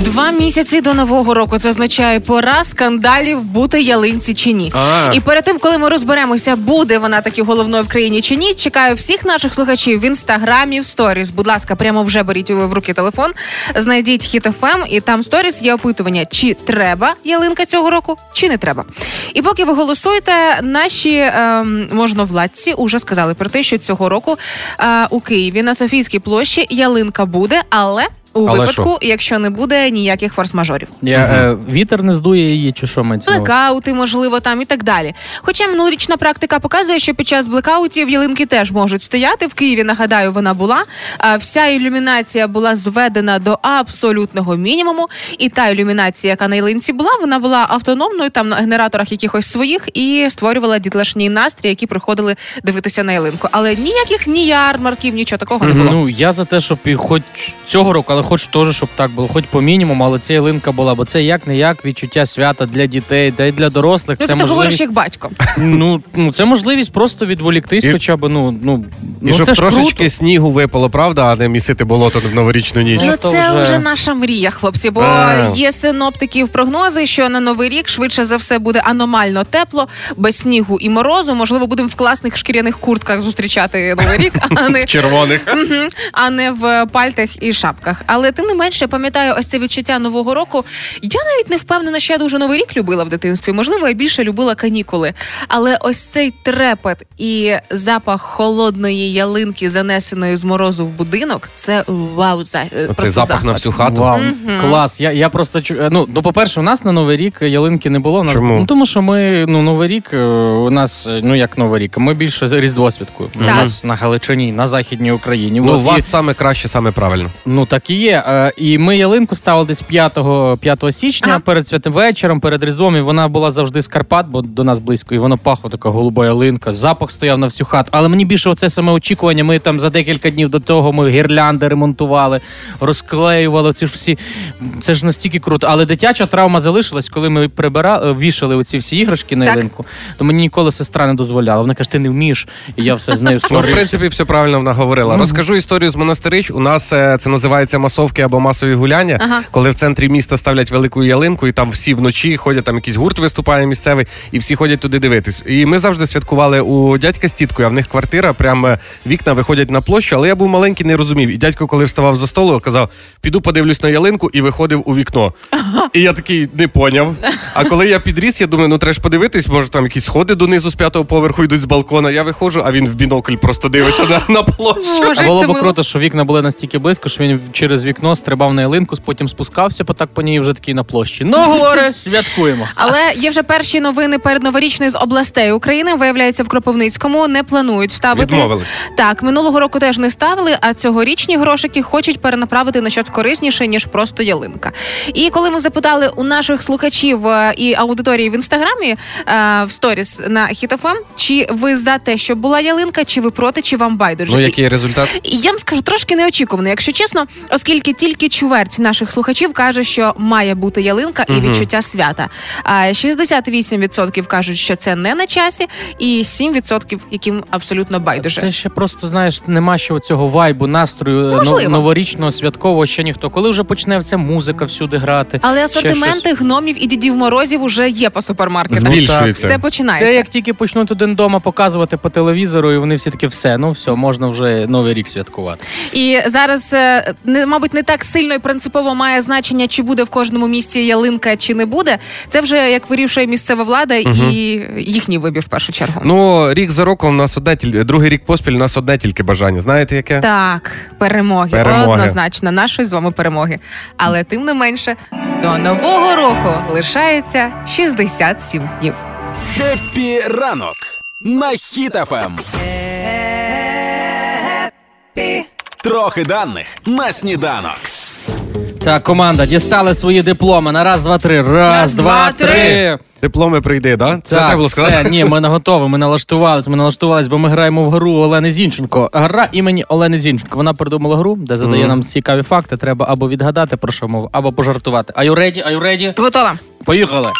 [SPEAKER 2] Два місяці до нового року це означає пора скандалів бути ялинці чи ні.
[SPEAKER 3] А.
[SPEAKER 2] І перед тим, коли ми розберемося, буде вона таки головною в країні чи ні, чекаю всіх наших слухачів в інстаграмі, в сторіс. Будь ласка, прямо вже беріть в руки телефон, знайдіть Хіт-ФМ, і там сторіс є опитування, чи треба ялинка цього року, чи не треба. І поки ви голосуєте, наші ем, можновладці уже сказали про те, що цього року е, у Києві на Софійській площі ялинка буде, але. У
[SPEAKER 3] Але
[SPEAKER 2] випадку, якщо не буде ніяких форс-мажорів.
[SPEAKER 4] Я, е, вітер не здує її, чи що мається?
[SPEAKER 2] Блекаути, можливо, там і так далі. Хоча минулорічна практика показує, що під час блекаутів ялинки теж можуть стояти. В Києві, нагадаю, вона була. А Вся ілюмінація була зведена до абсолютного мінімуму. І та ілюмінація, яка на ялинці була, вона була автономною там на генераторах якихось своїх і створювала дітлашній настрій, які приходили дивитися на ялинку. Але ніяких ні ярмарків, нічого такого не було.
[SPEAKER 4] Ну я за те, щоб і хоч цього року, але хоч теж, щоб так було, хоч по мінімуму, але ця ялинка була, бо це як не як відчуття свята для дітей, да й для дорослих.
[SPEAKER 2] Ну,
[SPEAKER 4] це
[SPEAKER 2] ти говориш як батько.
[SPEAKER 4] ну, ну це можливість просто відволіктись,
[SPEAKER 3] І-
[SPEAKER 4] хоча б ну ну
[SPEAKER 3] І
[SPEAKER 4] ну
[SPEAKER 3] щоб
[SPEAKER 4] це ж
[SPEAKER 3] трошечки
[SPEAKER 4] круто.
[SPEAKER 3] снігу випало, правда, а не місити болото в новорічну ніч.
[SPEAKER 2] Ну, це
[SPEAKER 4] вже-
[SPEAKER 2] вже... наша мрія, хлопці. Бо
[SPEAKER 3] А.
[SPEAKER 2] є синоптиків прогнози, що на новий рік швидше за все буде аномально тепло, без снігу і морозу. Можливо, будемо в класних шкіряних куртках зустрічати новий рік, а не
[SPEAKER 3] Червоних.
[SPEAKER 2] А не в пальтах і шапках. Але тим не менше, пам'ятаю ось це відчуття нового року. Я навіть не впевнена, що я дуже новий рік любила в дитинстві. Можливо, я більше любила канікули. Але ось цей трепет і запах холодної ялинки, занесеної з морозу в будинок, це вау, за е,
[SPEAKER 3] Оцей
[SPEAKER 2] просто
[SPEAKER 3] запах на всю хату.
[SPEAKER 4] Вау, клас. Я, я просто чу- е, ну, ну, по-перше, у нас на Новий рік ялинки не було. У Нас,
[SPEAKER 3] Чому?
[SPEAKER 4] Ну, тому що ми ну, Новий рік е, у нас, ну як Новий рік, ми більше за Різдво святкуємо. У нас на Галичині, на Західній Україні.
[SPEAKER 3] Ну, у
[SPEAKER 4] і-
[SPEAKER 3] саме краще, саме правильно.
[SPEAKER 4] Ну так і є. Е, І ми ялинку ставили десь 5, 5 січня
[SPEAKER 2] Ага.
[SPEAKER 4] перед святим вечором, перед Різдвом. І вона була завжди з Карпат, бо до нас близько, і воно пахло така голуба ялинка. Запах стояв на всю хату. Але мені більше оце саме очікування. Ми там за декілька днів до того ми гірлянди ремонтували, розклеювали. Ці ж всі. Це ж настільки круто. Але дитяча травма залишилась, коли ми прибирали, вішали оці всі іграшки на
[SPEAKER 2] Так.
[SPEAKER 4] ялинку. То мені ніколи сестра не дозволяла. Вона каже, ти не вмієш, і я все з нею
[SPEAKER 3] Ну, в принципі, все правильно вона говорила. Розкажу історію з монастирич. У нас е, це називається масовки або масові гуляння,
[SPEAKER 2] Ага.
[SPEAKER 3] коли в центрі міста ставлять велику ялинку, і там всі вночі ходять, там якийсь гурт виступає місцевий, і всі ходять туди дивитись. І ми завжди святкували у дядька з тіткою, а в них квартира, прям е, вікна виходять на площу, але я був маленький, не розумів. І дядько, коли вставав за столу, казав: піду подивлюсь на ялинку і виходив у вікно. І я такий не поняв. А коли я підріс, я думаю, ну треба ж подивитись, може там якісь сходи донизу з п'ятого поверху йдуть з балкона. Я виходжу, а він в бінокль просто дивиться на, на площу.
[SPEAKER 2] Боже,
[SPEAKER 4] А було б круто, що вікна були настільки близько, що він через вікно стрибав на ялинку, потім спускався по так по ній вже такий на площі. Ну, говорить, святкуємо.
[SPEAKER 2] Але є вже перші новини перед новорічної з областей України. Виявляється, в Кропивницькому не планують ставити.
[SPEAKER 3] Відмовились.
[SPEAKER 2] Так, минулого року теж не ставили, а цьогорічні грошики хочуть перенаправити на щось корисніше, ніж просто ялинка. І коли ми запитали у наших слухачів е, і аудиторії в інстаграмі е, в сторіс на Хітофем, чи ви за те, щоб була ялинка, чи ви проти, чи вам байдуже?
[SPEAKER 3] Ну, який результат?
[SPEAKER 2] І я вам скажу трошки неочікувано, якщо чесно, оскільки тільки чверть наших слухачів каже, що має бути ялинка і відчуття свята. А 68% кажуть, що це не на часі, і 7% яким абсолютно байдуже.
[SPEAKER 4] Це ще просто знаєш, нема ще цього вайбу, настрою е,
[SPEAKER 2] Можливо.
[SPEAKER 4] новорічного, святкового, ще ніхто. Коли вже почне ця музика всюди грати.
[SPEAKER 2] Але асортименти гномів і дідів морозів уже є по супермаркетах.
[SPEAKER 3] Збільшується.
[SPEAKER 2] Все починається.
[SPEAKER 4] Це як тільки почнуть один дома показувати по телевізору, і вони всі таки все, ну все, можна вже новий рік святкувати.
[SPEAKER 2] І зараз, е, не, мабуть, не так сильно і принципово має значення, чи буде в кожному місті ялинка, чи не буде. Це вже як вирішує місцева влада і їхній вибір в першу чергу.
[SPEAKER 3] Ну, рік за роком у нас одне тільки другий рік поспіль, у нас одне тільки бажання. Знаєте яке?
[SPEAKER 2] Так, перемоги.
[SPEAKER 3] Перемоги.
[SPEAKER 2] Однозначно, нашої з вами перемоги. Але тим не менше, до нового року лишається 67 днів.
[SPEAKER 1] Хеппі ранок на Хіт-ФМ. Трохи даних на сніданок.
[SPEAKER 4] Так, команда дістали свої дипломи на раз, два, три. Раз,
[SPEAKER 2] Раз,
[SPEAKER 4] два,
[SPEAKER 2] два,
[SPEAKER 4] три.
[SPEAKER 3] Дипломи прийде, да? Це
[SPEAKER 4] Так,
[SPEAKER 3] треба було сказати.
[SPEAKER 4] все, ні, ми не готові, ми налаштувалися, ми налаштувалися, бо ми граємо в гру Олени Зінченко. Гра імені Олени Зінченко. Вона придумала гру, де задає нам цікаві факти. Треба або відгадати про що мова, або пожартувати. Are you ready? Are you ready?
[SPEAKER 2] Готова.
[SPEAKER 4] Поїхали.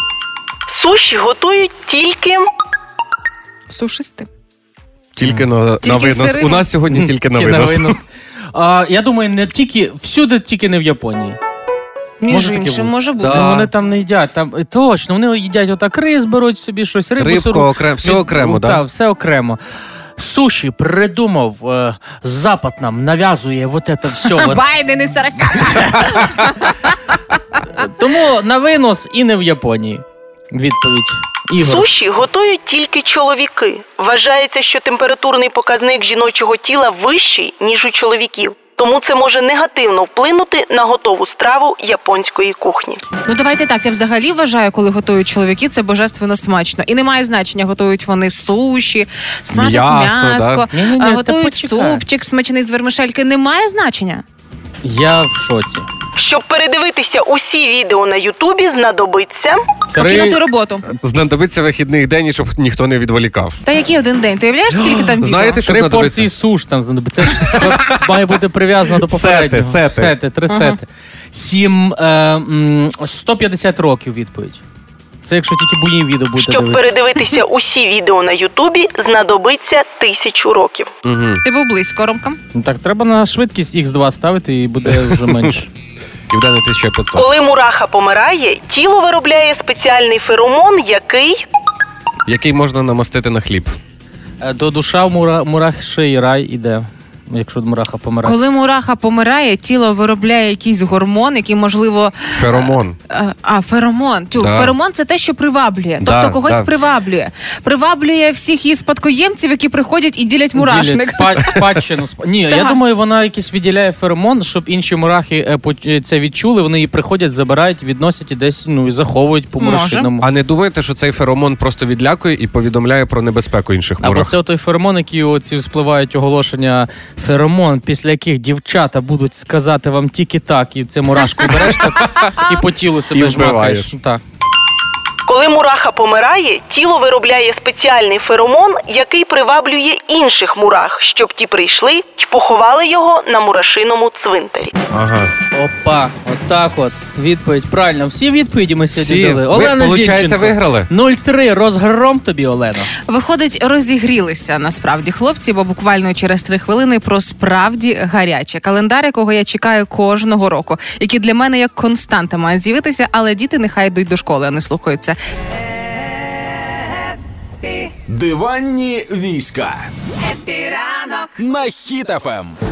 [SPEAKER 8] Суші готують тільки
[SPEAKER 2] Сушисти.
[SPEAKER 3] Тільки на,
[SPEAKER 2] Тільки
[SPEAKER 3] на винос.
[SPEAKER 2] сирими.
[SPEAKER 3] У нас сьогодні тільки на
[SPEAKER 4] Тільки на
[SPEAKER 3] винос.
[SPEAKER 4] А, я думаю, не тільки всюди, тільки не в Японії.
[SPEAKER 2] Між
[SPEAKER 4] Може
[SPEAKER 2] іншим, може бути.
[SPEAKER 3] Да.
[SPEAKER 4] Та Вони там не їдять. Там е, точно, вони їдять отак рис, беруть собі щось, рибу
[SPEAKER 3] Рибку
[SPEAKER 4] сиру.
[SPEAKER 3] окремо, все окремо, да?
[SPEAKER 4] Так, все окремо. Суші придумав, е, Запад нам нав'язує вот это все.
[SPEAKER 2] Байден і Сарасян.
[SPEAKER 4] Тому на винос і не в Японії. Відповідь. Ігор.
[SPEAKER 8] суші готують тільки чоловіки. Вважається, що температурний показник жіночого тіла вищий ніж у чоловіків. Тому це може негативно вплинути на готову страву японської кухні.
[SPEAKER 2] Ну давайте так. Я взагалі вважаю, коли готують чоловіки, це божественно смачно. І немає значення, готують вони суші, смажать
[SPEAKER 3] М'ясо,
[SPEAKER 2] м'ясо,
[SPEAKER 3] да?
[SPEAKER 2] Готують супчик смачений з вермишельки. Немає значення.
[SPEAKER 4] Я в шоці.
[SPEAKER 8] Щоб передивитися усі відео на Ютубі, знадобиться
[SPEAKER 2] Покинути роботу.
[SPEAKER 3] Знадобиться вихідний день, і щоб ніхто не відволікав.
[SPEAKER 2] Та який один день? Ти уявляєш, скільки там відео?
[SPEAKER 3] Знаєте, що
[SPEAKER 4] Три
[SPEAKER 3] знадобиться?
[SPEAKER 4] порції суш там знадобиться. Це ж має бути прив'язано до попереднього.
[SPEAKER 3] Сети, сети.
[SPEAKER 4] Сети, три сети. Сім, е, м, 150 років відповідь. Це якщо тільки буї відео буде
[SPEAKER 8] щоб
[SPEAKER 4] дивитися.
[SPEAKER 8] передивитися усі відео на Ютубі, знадобиться тисячу років.
[SPEAKER 3] Угу.
[SPEAKER 2] Ти був близько, Ромка.
[SPEAKER 4] Ну, Так, треба на швидкість X2 ставити і буде вже менше.
[SPEAKER 3] На 1500.
[SPEAKER 8] Коли мураха помирає, тіло виробляє спеціальний феромон, який
[SPEAKER 3] Який можна намастити на хліб.
[SPEAKER 4] Е, До душа в мура, мурах ще й рай іде, якщо мураха помирає.
[SPEAKER 2] Коли мураха помирає, тіло виробляє якийсь гормон, який можливо.
[SPEAKER 3] Феромон.
[SPEAKER 2] е, А, феромон. Тю,
[SPEAKER 3] Да.
[SPEAKER 2] феромон це те, що приваблює.
[SPEAKER 3] Да,
[SPEAKER 2] тобто когось
[SPEAKER 3] да.
[SPEAKER 2] приваблює. Приваблює всіх її спадкоємців, які приходять і ділять мурашник.
[SPEAKER 4] Ділять спа- спадщину. Сп- Ні, я думаю, вона якийсь виділяє феромон, щоб інші мурахи е, по- е, це відчули. Вони її приходять, забирають, відносять і десь ну і заховують по мурашиному.
[SPEAKER 3] А не думаєте, що цей феромон просто відлякує і повідомляє про небезпеку інших
[SPEAKER 4] Або це той феромон, який оці спливають оголошення феромон, після яких дівчата будуть сказати вам тільки так, і це мурашку береш так і по тілу себе
[SPEAKER 3] І вбиваєш.
[SPEAKER 4] жмакаєш. Так.
[SPEAKER 8] Коли мураха помирає, тіло виробляє спеціальний феромон, який приваблює інших мурах, щоб ті прийшли й поховали його на мурашиному цвинтарі.
[SPEAKER 3] Ага.
[SPEAKER 4] Опа, отак от. Відповідь. Правильно, всі відповіді ми сьогодні
[SPEAKER 3] Всі.
[SPEAKER 4] дали.
[SPEAKER 3] Ви,
[SPEAKER 4] Олена
[SPEAKER 3] получається,
[SPEAKER 4] Зінченко.
[SPEAKER 3] виграли?
[SPEAKER 4] 0-3, розгром тобі, Олено.
[SPEAKER 2] Виходить, розігрілися насправді хлопці, бо буквально через три хвилини про справді гаряче. Календар, якого я чекаю кожного року, який для мене як константа має з'явитися, але діти нехай йдуть до школи, а не слухаються.
[SPEAKER 1] Диванні війська. Хеппі ранок на Ем. Хіт-ФМ.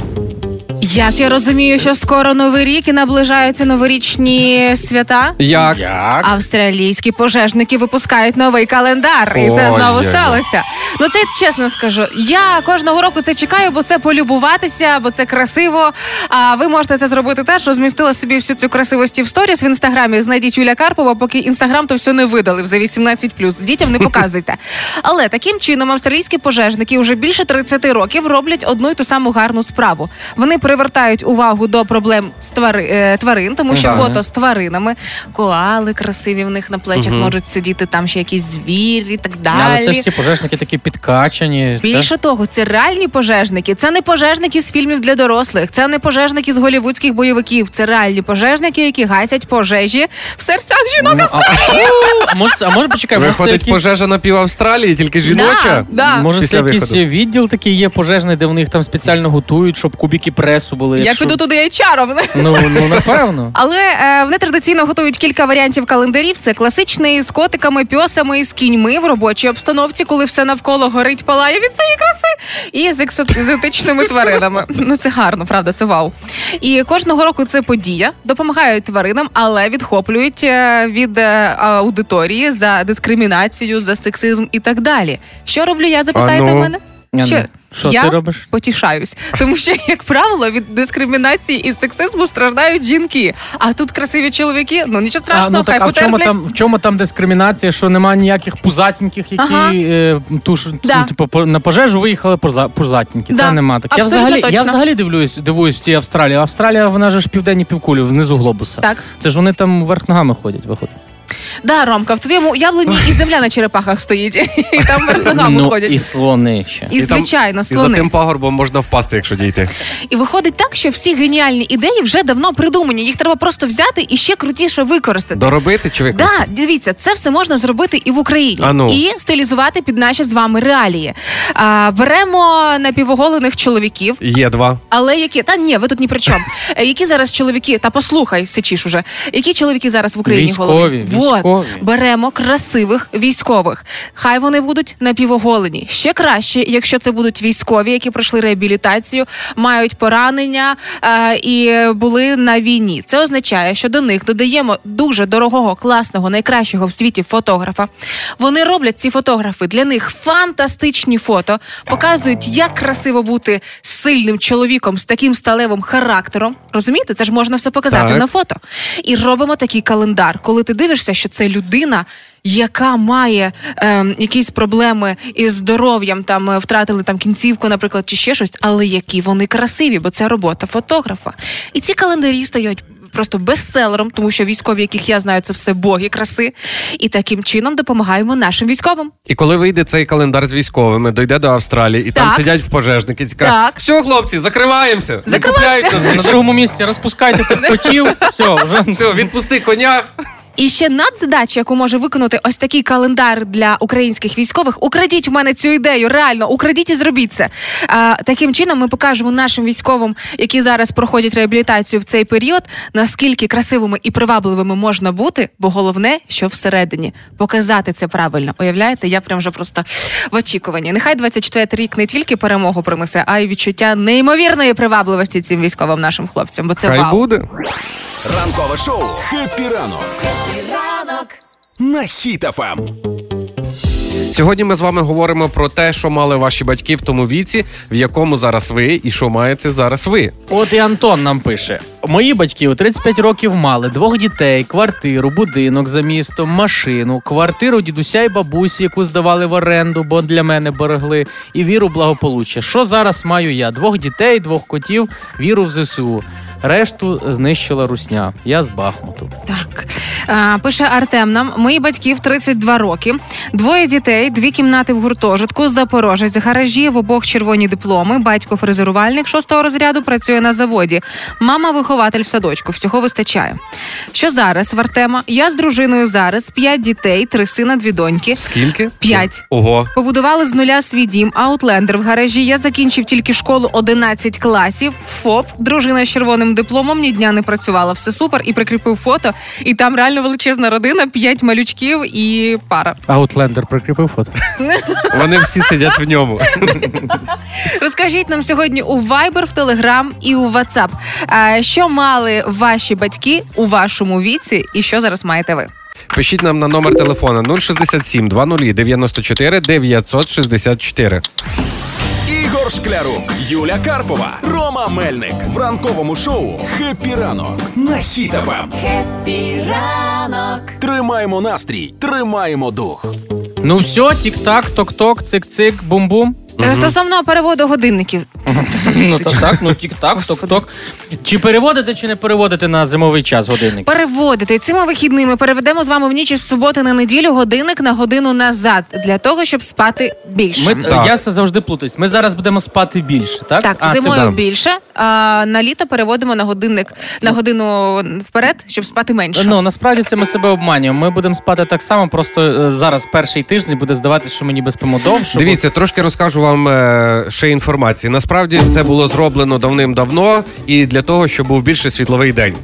[SPEAKER 2] Як я розумію, що скоро новий рік і наближаються новорічні свята.
[SPEAKER 3] Як?
[SPEAKER 4] Як?
[SPEAKER 2] Австралійські пожежники випускають новий календар, і це
[SPEAKER 3] Ой,
[SPEAKER 2] знову
[SPEAKER 3] ой, ой.
[SPEAKER 2] сталося. Ну це чесно скажу. Я кожного року це чекаю, бо це полюбуватися, бо це красиво. А ви можете це зробити теж. Розмістила собі всю цю красивості в сторіс в інстаграмі. Знайдіть Юля Карпова, поки інстаграм то все не видалив за 18+. Дітям не показуйте. Але таким чином австралійські пожежники вже більше 30 років роблять одну й ту саму гарну справу. Вони привертають увагу до проблем з твари, е, тварин, тому що
[SPEAKER 3] Так.
[SPEAKER 2] фото з тваринами, коали красиві в них на плечах можуть сидіти, там ще якісь звірі і так далі.
[SPEAKER 4] Але це ж всі пожежники такі підкачані. Це-
[SPEAKER 2] Більше того, це реальні пожежники. Це не пожежники з фільмів для дорослих, це не пожежники з голівудських бойовиків. Це реальні пожежники, які гасять пожежі в серцях жінок.
[SPEAKER 4] Ну, а, а, може, а може почекай, може це
[SPEAKER 3] Виходить пожежа на пів Австралії, тільки жіноча?
[SPEAKER 2] Да, да.
[SPEAKER 4] може це
[SPEAKER 3] після
[SPEAKER 4] якийсь
[SPEAKER 3] виходу.
[SPEAKER 4] відділ такий є пожежний, де вони їх там спеціально готують, щоб кубики пресу були.
[SPEAKER 2] Я
[SPEAKER 4] якщо-
[SPEAKER 2] піду туди HR-ом.
[SPEAKER 4] Ну, ну напевно.
[SPEAKER 2] Але е, вони традиційно готують кілька варіантів календарів. Це класичний з котиками, пьосами, з кіньми в робочій обстановці, коли все навколо горить, палає від цієї краси, і з екзотичними тваринами. Ну це гарно, правда, це вау. І кожного року це подія, допомагають тваринам, але відхоплюють е, від е, аудиторії за дискримінацію, за сексизм і так далі. Що роблю я? Запитаєте
[SPEAKER 3] А ну?
[SPEAKER 2] в мене?
[SPEAKER 4] Я
[SPEAKER 2] Що,
[SPEAKER 4] не- що
[SPEAKER 2] я
[SPEAKER 4] ти робиш?
[SPEAKER 2] потішаюсь, тому що, як правило, від дискримінації і сексизму страждають жінки. А тут красиві чоловіки. Ну нічого
[SPEAKER 4] А,
[SPEAKER 2] страшного,
[SPEAKER 4] ну, так,
[SPEAKER 2] хай
[SPEAKER 4] а в чому
[SPEAKER 2] потерплять.
[SPEAKER 4] там в чому там дискримінація, що немає ніяких пузатеньких, які
[SPEAKER 2] Ага.
[SPEAKER 4] е, туш,
[SPEAKER 2] Да.
[SPEAKER 4] ну, типу, по- на пожежу виїхали пуза- пузатенькі.
[SPEAKER 2] Да,
[SPEAKER 4] Та нема так. Я взагалі, я
[SPEAKER 2] точно.
[SPEAKER 4] взагалі дивлюсь, дивуюсь всій Австралії. Австралія, вона ж південні півкулі, внизу глобуса.
[SPEAKER 2] Так.
[SPEAKER 4] Це ж вони там вверх ногами ходять, виходить.
[SPEAKER 2] Да, Ромка, в твоєму яблуні і земля на черепахах стоїть, і там ногами
[SPEAKER 4] ну,
[SPEAKER 2] ходять.
[SPEAKER 4] і слони ще.
[SPEAKER 2] І,
[SPEAKER 3] там-
[SPEAKER 2] звичайно,
[SPEAKER 3] І за
[SPEAKER 2] слони.
[SPEAKER 3] тим пагорбом можна впасти, якщо дійти.
[SPEAKER 2] І виходить так, що всі геніальні ідеї вже давно придумані. Їх треба просто взяти і ще крутіше використати.
[SPEAKER 3] Доробити чи використати?
[SPEAKER 2] Да, дивіться, це все можна зробити і в Україні,
[SPEAKER 3] А ну.
[SPEAKER 2] і стилізувати під наші з вами реалії. А, беремо напівоголених чоловіків,
[SPEAKER 3] Є два.
[SPEAKER 2] Але які та ні, ви тут ні при чому. Е, Які зараз чоловіки, та послухай, сичиш уже. Які чоловіки зараз в Україні
[SPEAKER 4] Військові,
[SPEAKER 2] голені?
[SPEAKER 4] Військові.
[SPEAKER 2] Беремо красивих військових. Хай вони будуть напівоголені. Ще краще, якщо це будуть військові, які пройшли реабілітацію, мають поранення е, і були на війні. Це означає, що до них додаємо дуже дорогого, класного, найкращого в світі фотографа. Вони роблять ці фотографи для них фантастичні фото, показують, як красиво бути сильним чоловіком з таким сталевим характером. Розумієте, це ж можна все показати
[SPEAKER 3] Так.
[SPEAKER 2] на фото. І робимо такий календар, коли ти дивишся, що це людина. Яка має ем, якісь проблеми із здоров'ям, там е, втратили там кінцівку, наприклад, чи ще щось, але які вони красиві, бо це робота фотографа. І ці календарі стають просто бестселером, тому що військові, яких я знаю, це все боги краси. І таким чином допомагаємо нашим військовим.
[SPEAKER 3] І коли вийде цей календар з військовими, дойде до Австралії, і там сидять в пожежники, і
[SPEAKER 2] Так.
[SPEAKER 3] кажуть, все, хлопці, закриваємося.
[SPEAKER 2] Закриваємося.
[SPEAKER 4] На другому місці розпускайте тих котів, все, вже
[SPEAKER 3] Все, відпусти коня.
[SPEAKER 2] І ще надзадача, яку може виконати ось такий календар для українських військових. Украдіть в мене цю ідею. Реально, украдіть і зробіть це. А, таким чином ми покажемо нашим військовим, які зараз проходять реабілітацію в цей період, наскільки красивими і привабливими можна бути. Бо головне, що всередині показати це правильно. Уявляєте, я прям вже просто в очікуванні. Нехай 24 рік не тільки перемогу принесе, а й відчуття неймовірної привабливості цим військовим нашим хлопцям. Бо це
[SPEAKER 3] Хай
[SPEAKER 2] вау.
[SPEAKER 3] буде.
[SPEAKER 1] Ранкове шоу «Хеппі ранок» на Хіт-ФМ.
[SPEAKER 3] Сьогодні ми з вами говоримо про те, що мали ваші батьки в тому віці, в якому зараз ви, і що маєте зараз ви.
[SPEAKER 4] От і Антон нам пише: Мої батьки у 35 років мали двох дітей, квартиру, будинок за містом, машину, квартиру дідуся і бабусі, яку здавали в оренду, бо для мене берегли, і віру в благополуччя. Що зараз маю я? Двох дітей, двох котів, віру в ЗСУ. Решту знищила русня. Я з Бахмуту.
[SPEAKER 2] Так а, пише Артем нам. Мої батьків 32 роки, двоє дітей, дві кімнати в гуртожитку, Запорожець, гаражі в обох червоні дипломи. Батько фрезерувальник шостого розряду працює на заводі. Мама вихователь в садочку. Всього вистачає. Що зараз в Артема? Я з дружиною зараз, п'ять дітей, три сина, дві доньки.
[SPEAKER 3] Скільки?
[SPEAKER 2] П'ять.
[SPEAKER 3] Ого.
[SPEAKER 2] Побудували з нуля свій дім, аутлендер в гаражі. Я закінчив тільки школу 11 класів. ФОП, дружина з червоним дипломом, ні дня не працювала. Все супер. І прикріпив фото. І там реально величезна родина, п'ять малючків і пара.
[SPEAKER 4] Аутлендер прикріпив фото.
[SPEAKER 3] Вони всі сидять в ньому.
[SPEAKER 2] Розкажіть нам сьогодні у Viber, в Telegram і у WhatsApp, е, що мали ваші батьки у вашому віці, і що зараз маєте ви.
[SPEAKER 3] Пишіть нам на номер телефона 067 20 94 964.
[SPEAKER 1] Ігор Шклярук, Юля Карпова, Рома Мельник в ранковому шоу «Хеппі ранок» на Хіт-ФМ. Тримаємо настрій, тримаємо дух.
[SPEAKER 4] Ну все, тік-так, ток-ток, цик-цик, бум-бум.
[SPEAKER 2] Е, Стосовно переводу годинників,
[SPEAKER 4] Ну так, так, ну тік-так, ток-ток. Чи переводите, чи не переводите на зимовий час годинник?
[SPEAKER 2] переводити цими вихідними переведемо з вами в ніч із суботи на неділю годинник на годину назад для того, щоб спати більше.
[SPEAKER 4] Ми,
[SPEAKER 3] Так.
[SPEAKER 4] Я завжди плутаюсь. Ми зараз будемо спати більше, так?
[SPEAKER 2] Так,
[SPEAKER 4] а, це
[SPEAKER 2] зимою
[SPEAKER 4] да.
[SPEAKER 2] більше, а на літо переводимо на годинник на годину вперед, щоб спати менше.
[SPEAKER 4] Ну насправді це ми себе обманюємо. Ми будемо спати так само, просто е, зараз перший тиждень буде здаватися, що ми ніби спимо довше.
[SPEAKER 3] Дивіться, трошки розкажу вам е, ще інформації. Насправді це було зроблено давним-давно і для того, щоб був більше світловий день.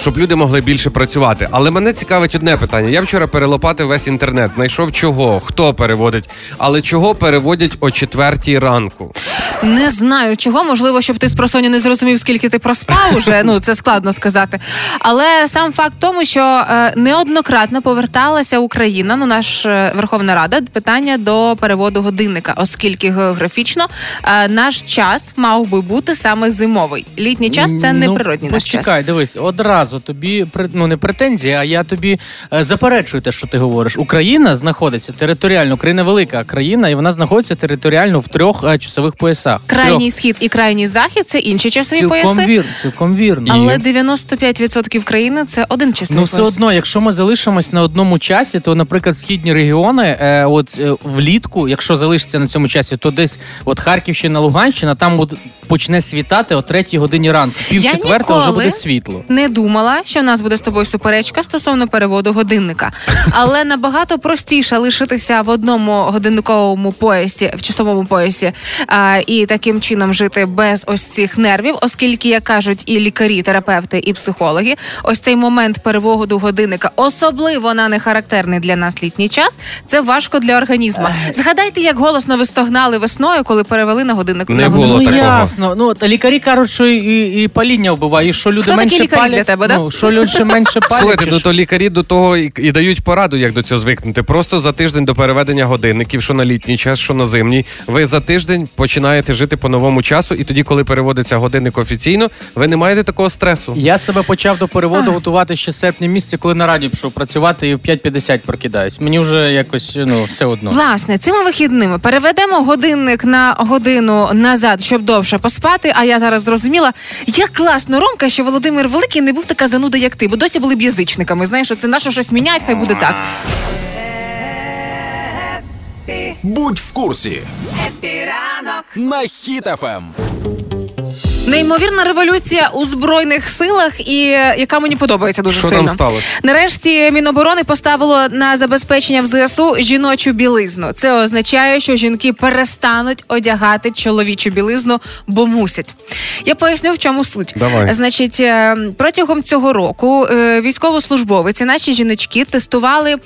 [SPEAKER 3] Щоб люди могли більше працювати. Але мене цікавить одне питання. Я вчора перелопатив весь інтернет, знайшов чого, хто переводить, але чого переводять о четвертій ранку.
[SPEAKER 2] Не знаю чого, можливо, щоб ти з просоні не зрозумів, скільки ти проспав уже. Ну це складно сказати. Але сам факт тому, що е, неоднократно поверталася Україна, ну наш е, Верховна Рада, питання до переводу годинника, оскільки географічно е, наш час мав би бути саме зимовий. Літній час це не
[SPEAKER 4] Ну,
[SPEAKER 2] природній наш час.
[SPEAKER 4] Почекай, дивись, одразу тобі при- ну не претензії, а я тобі е, заперечую те, що ти говориш. Україна знаходиться територіально, Україна велика країна, і вона знаходиться територіально в трьох е, часових поясах.
[SPEAKER 2] Крайній схід і крайній захід це інші часові
[SPEAKER 4] Цілком
[SPEAKER 2] пояси.
[SPEAKER 4] вірно, цілком вірно.
[SPEAKER 2] Але 95% країни це один часовий
[SPEAKER 4] Ну, все
[SPEAKER 2] пояс.
[SPEAKER 4] одно, якщо ми залишимось на одному часі, то, наприклад, східні регіони, е, от е, влітку, якщо залишиться на цьому часі, то десь от Харківщина, Луганщина, там от почне світати о третій годині ранку. Пів четвертого вже буде світло.
[SPEAKER 2] Не думала, що в нас буде з тобою суперечка стосовно переводу годинника, але набагато простіше лишитися в одному годинниковому поясі, в часовому поясі, а, і таким чином жити без ось цих нервів, оскільки, як кажуть, і лікарі, терапевти, і психологи, ось цей момент переводу годинника, особливо на не характерний для нас літній час, це важко для організму. Згадайте, як голосно ви стогнали весною, коли перевели на годинник.
[SPEAKER 3] Не
[SPEAKER 2] на
[SPEAKER 3] було
[SPEAKER 2] годинник.
[SPEAKER 4] ну
[SPEAKER 3] такого.
[SPEAKER 4] ясно. Ну от лікарі кажуть, що і, і паління вбиває, і що люди
[SPEAKER 2] Хто такі
[SPEAKER 4] менше
[SPEAKER 2] лікарі
[SPEAKER 4] палять.
[SPEAKER 2] для тебе, да?
[SPEAKER 4] ну, що люди менше палять.
[SPEAKER 3] Слухайте, ну то лікарі до того і, і дають пораду, як до цього звикнути. Просто за тиждень до переведення годинників, що на літній час, що на зимній, ви за тиждень починаєте жити по новому часу, і тоді, коли переводиться годинник офіційно, ви не маєте такого стресу.
[SPEAKER 4] Я себе почав до переводу готувати ще серпня місяця, коли на радіо пішов працювати і в 5.50 прокидаюсь. Мені вже якось ну все одно.
[SPEAKER 2] Власне, цими вихідними переведемо годинник на годину назад, щоб довше поспати. А я зараз зрозуміла, як класно Ромка, що Володимир Великий не був така зануда, як ти, бо досі були б язичниками. Знаєш, це наше щось міняють, хай буде так.
[SPEAKER 1] Будь в курсі. На Хіт-ФМ.
[SPEAKER 2] Неймовірна революція у збройних силах, і е, яка мені подобається дуже
[SPEAKER 3] Що
[SPEAKER 2] сильно.
[SPEAKER 3] там сталося?
[SPEAKER 2] Нарешті Міноборони поставило на забезпечення в ЗСУ жіночу білизну. Це означає, що жінки перестануть одягати чоловічу білизну, бо мусять. Я поясню, в чому суть.
[SPEAKER 3] Давай.
[SPEAKER 2] Значить, е, протягом цього року е, військовослужбовиці, наші жіночки, тестували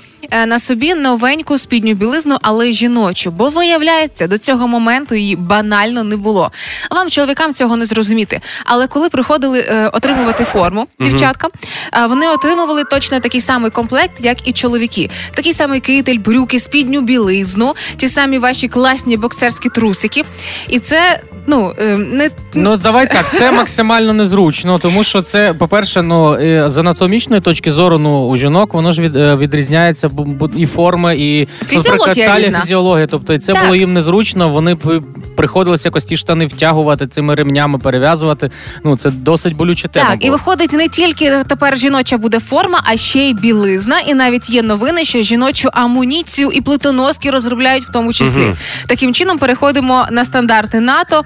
[SPEAKER 2] на собі новеньку спідню білизну, але жіночу. Бо виявляється, до цього моменту її банально не було. Вам, чоловікам, цього не зрозуміти. Але коли приходили е, отримувати форму, дівчатка, е, вони отримували точно такий самий комплект, як і чоловіки. Такий самий китель, брюки, спідню білизну, ті самі ваші класні боксерські трусики. І це Ну е, не
[SPEAKER 4] Ну давай так, це максимально незручно, тому що це, по-перше, ну е, з анатомічної точки зору, ну у жінок воно ж від, е, відрізняється і форми, і
[SPEAKER 2] Фізіологія
[SPEAKER 4] наприклад, талія,
[SPEAKER 2] різна.
[SPEAKER 4] фізіологія. Тобто, це
[SPEAKER 2] Так.
[SPEAKER 4] було їм незручно. Вони б приходилось якось ті штани втягувати цими ремнями, перев'язувати. Ну це досить болюча тема.
[SPEAKER 2] Так, і виходить, не тільки тепер жіноча буде форма, а ще й білизна. І навіть є новини, що жіночу амуніцію і плитоноски розробляють в тому числі. Таким чином переходимо на стандарти НАТО.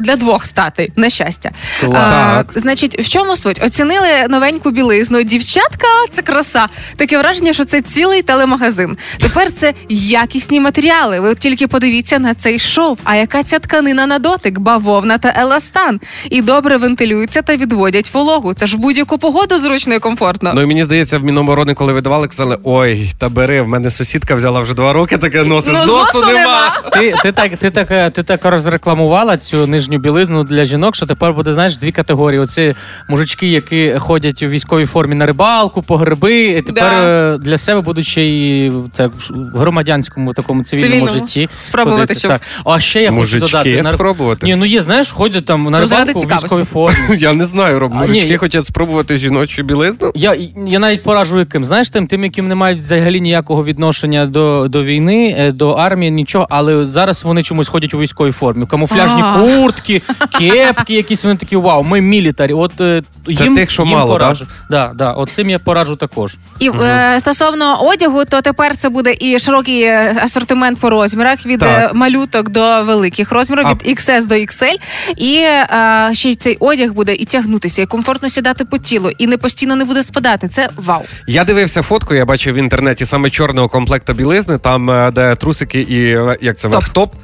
[SPEAKER 2] Для двох статей, на щастя.
[SPEAKER 3] Так.
[SPEAKER 2] значить, в чому суть? Оцінили новеньку білизну. Дівчатка, це краса. Таке враження, що це цілий телемагазин. Тепер це якісні матеріали. Ви тільки подивіться на цей шов. А яка ця тканина на дотик, бавовна та еластан. І добре вентилюються та відводять вологу. Це ж в будь-яку погоду зручно і комфортно.
[SPEAKER 3] Ну і мені здається, в Міноборони, коли видавали, казали: ой, та бери, в мене сусідка взяла вже два роки, таке носить.
[SPEAKER 2] Ну,
[SPEAKER 3] з носу
[SPEAKER 2] носу
[SPEAKER 3] нема.
[SPEAKER 2] нема.
[SPEAKER 4] Ти, ти так, ти так, е, ти так розрекламувала цю нижню білизну для жінок, що тепер буде знаєш дві категорії. Оці мужички, які ходять у військовій формі на рибалку, по гриби, і тепер
[SPEAKER 2] Да.
[SPEAKER 4] е, для себе будуть ще й це в громадянському такому цивільному,
[SPEAKER 2] Цивільному.
[SPEAKER 4] житті.
[SPEAKER 2] Спробувати,
[SPEAKER 4] ходити.
[SPEAKER 2] щоб-
[SPEAKER 4] Так. А ще я
[SPEAKER 3] Мужички
[SPEAKER 4] хочу додати на-
[SPEAKER 3] спробувати?
[SPEAKER 4] Ні, ну є, знаєш, ходять там на рибалку у військовій формі.
[SPEAKER 3] Я не знаю, Роб, мужички хочуть спробувати жіночу білизну.
[SPEAKER 4] Я, я навіть поражу яким. Знаєш, тим, тим, яким не мають взагалі ніякого відношення до, до війни, е, до армії, нічого, але зараз вони чомусь ходять у військовій формі. Камуфляжні
[SPEAKER 2] А.
[SPEAKER 4] куртки, кепки, якісь вони такі, вау, ми мілітарі. От е,
[SPEAKER 3] Це
[SPEAKER 4] їм,
[SPEAKER 3] тих, що
[SPEAKER 4] їм
[SPEAKER 3] мало,
[SPEAKER 4] поражу. Да, да, от цим я поражу також.
[SPEAKER 2] І е, стосовно одягу, то тепер це буде і широкий е, асортимент по розмірах від
[SPEAKER 3] Так.
[SPEAKER 2] е, малюток до великих розмірів,
[SPEAKER 3] А-
[SPEAKER 2] від XS до XL. І е, ще й цей одяг буде і тягнутися, і комфортно сідати по тілу, і не постійно не буде спадати. Це вау.
[SPEAKER 3] Я дивився фотку, я бачив в інтернеті саме чорного комплекта білизни, там е, де трусики і е, як це верх топ.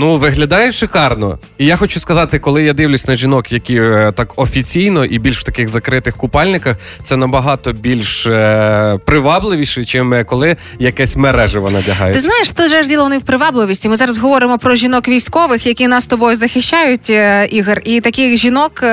[SPEAKER 3] Ну, виглядає шикарно. І я хочу сказати, коли я дивлюсь на жінок, які е, так офіційно і більш в таких закритих купальниках, це набагато більш е, привабливіше, чим е, коли якесь мережево надягають.
[SPEAKER 2] Ти знаєш, тут же ж діло не в привабливості. Ми зараз говоримо про жінок військових, які нас тобою захищають, е, Ігор. І таких жінок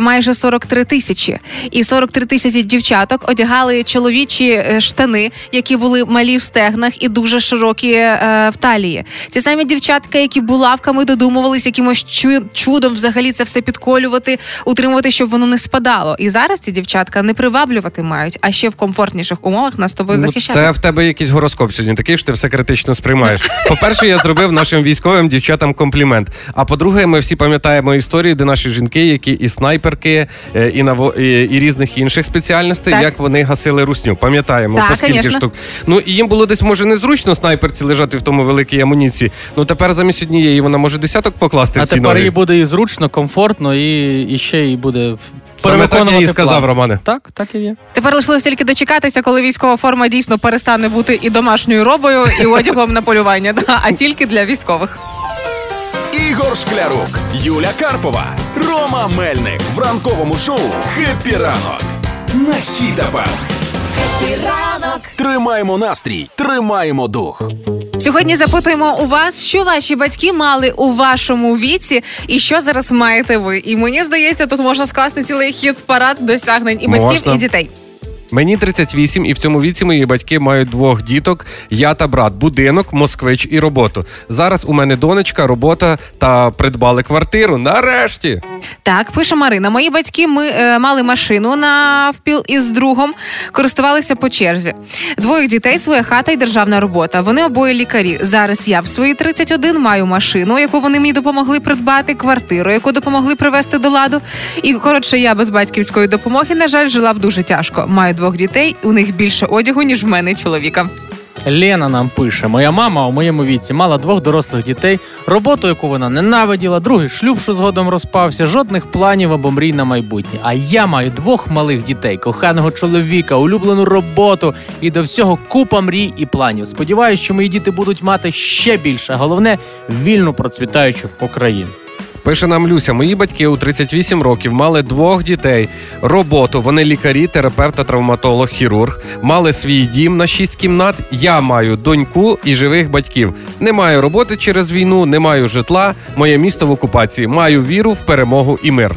[SPEAKER 2] майже 43 тисячі. І 43 тисячі дівчаток одягали чоловічі штани, які були малі в стегнах і дуже широкі е, в талії. Ці самі дівчатка, які булавками додумувались якимось чу- чудом взагалі це все підколювати, утримувати, щоб воно не спадало. І зараз ці дівчатка не приваблювати мають, а ще в комфортніших умовах нас тобою
[SPEAKER 3] Ну,
[SPEAKER 2] захищати.
[SPEAKER 3] це в тебе якийсь гороскоп сьогодні такий, що ти все критично сприймаєш. По-перше, я зробив нашим військовим дівчатам комплімент. А по-друге, ми всі пам'ятаємо історії, де наші жінки, які і снайперки, е, і наво і, і різних інших спеціальностей,
[SPEAKER 2] Так.
[SPEAKER 3] як вони гасили русню. Пам'ятаємо,
[SPEAKER 2] Так,
[SPEAKER 3] по скільки
[SPEAKER 2] конечно.
[SPEAKER 3] штук. Ну і їм було десь може незручно снайперці лежати в тому великій амуніції. Ну тепер замість однієї вона може десяток покласти
[SPEAKER 4] А
[SPEAKER 3] в ці
[SPEAKER 4] тепер
[SPEAKER 3] нові.
[SPEAKER 4] їй буде і зручно, комфортно, і, і ще й буде
[SPEAKER 3] Саме так я і сказав,
[SPEAKER 4] план.
[SPEAKER 3] Романе.
[SPEAKER 4] Так, так і є.
[SPEAKER 2] Тепер лишилось тільки дочекатися, коли військова форма дійсно перестане бути і домашньою робою, і одягом на полювання, да, а тільки для військових.
[SPEAKER 1] Ігор Шклярук, Юля Карпова, Рома Мельник в ранковому шоу «Хеппі ранок» на Хіт-ФМ. Тримаємо настрій, тримаємо дух.
[SPEAKER 2] Сьогодні запитуємо у вас, що ваші батьки мали у вашому віці, і що зараз маєте ви. І мені здається, тут можна скласти цілий хіт-парад досягнень і батьків,
[SPEAKER 3] Можна.
[SPEAKER 2] і дітей.
[SPEAKER 3] Мені 38, і в цьому віці мої батьки мають двох діток: я та брат, будинок, москвич і роботу. Зараз у мене донечка, робота та придбали квартиру. Нарешті.
[SPEAKER 2] Так, пише Марина. Мої батьки ми е, мали машину на впіл із другом, користувалися по черзі. Двоє дітей, своя хата і державна робота. Вони обоє лікарі. Зараз я в свої 31 маю машину, яку вони мені допомогли придбати, квартиру, яку допомогли привести до ладу. І коротше, я без батьківської допомоги, на жаль, жила б дуже тяжко. Маю двох дітей, у них більше одягу, ніж в мене чоловіка.
[SPEAKER 4] Лена нам пише: моя мама у моєму віці мала двох дорослих дітей, роботу, яку вона ненавиділа, другий шлюб, що згодом розпався, жодних планів або мрій на майбутнє. А я маю двох малих дітей, коханого чоловіка, улюблену роботу і до всього купа мрій і планів. Сподіваюсь, що мої діти будуть мати ще більше, головне вільну процвітаючу Україну.
[SPEAKER 3] Пише нам Люся, мої батьки у 38 років мали двох дітей, роботу. Вони лікарі, терапевт та травматолог, хірург. Мали свій дім на 6 кімнат. Я маю доньку і живих батьків. Не маю роботи через війну, не маю житла. Моє місто в окупації. Маю віру в перемогу і мир.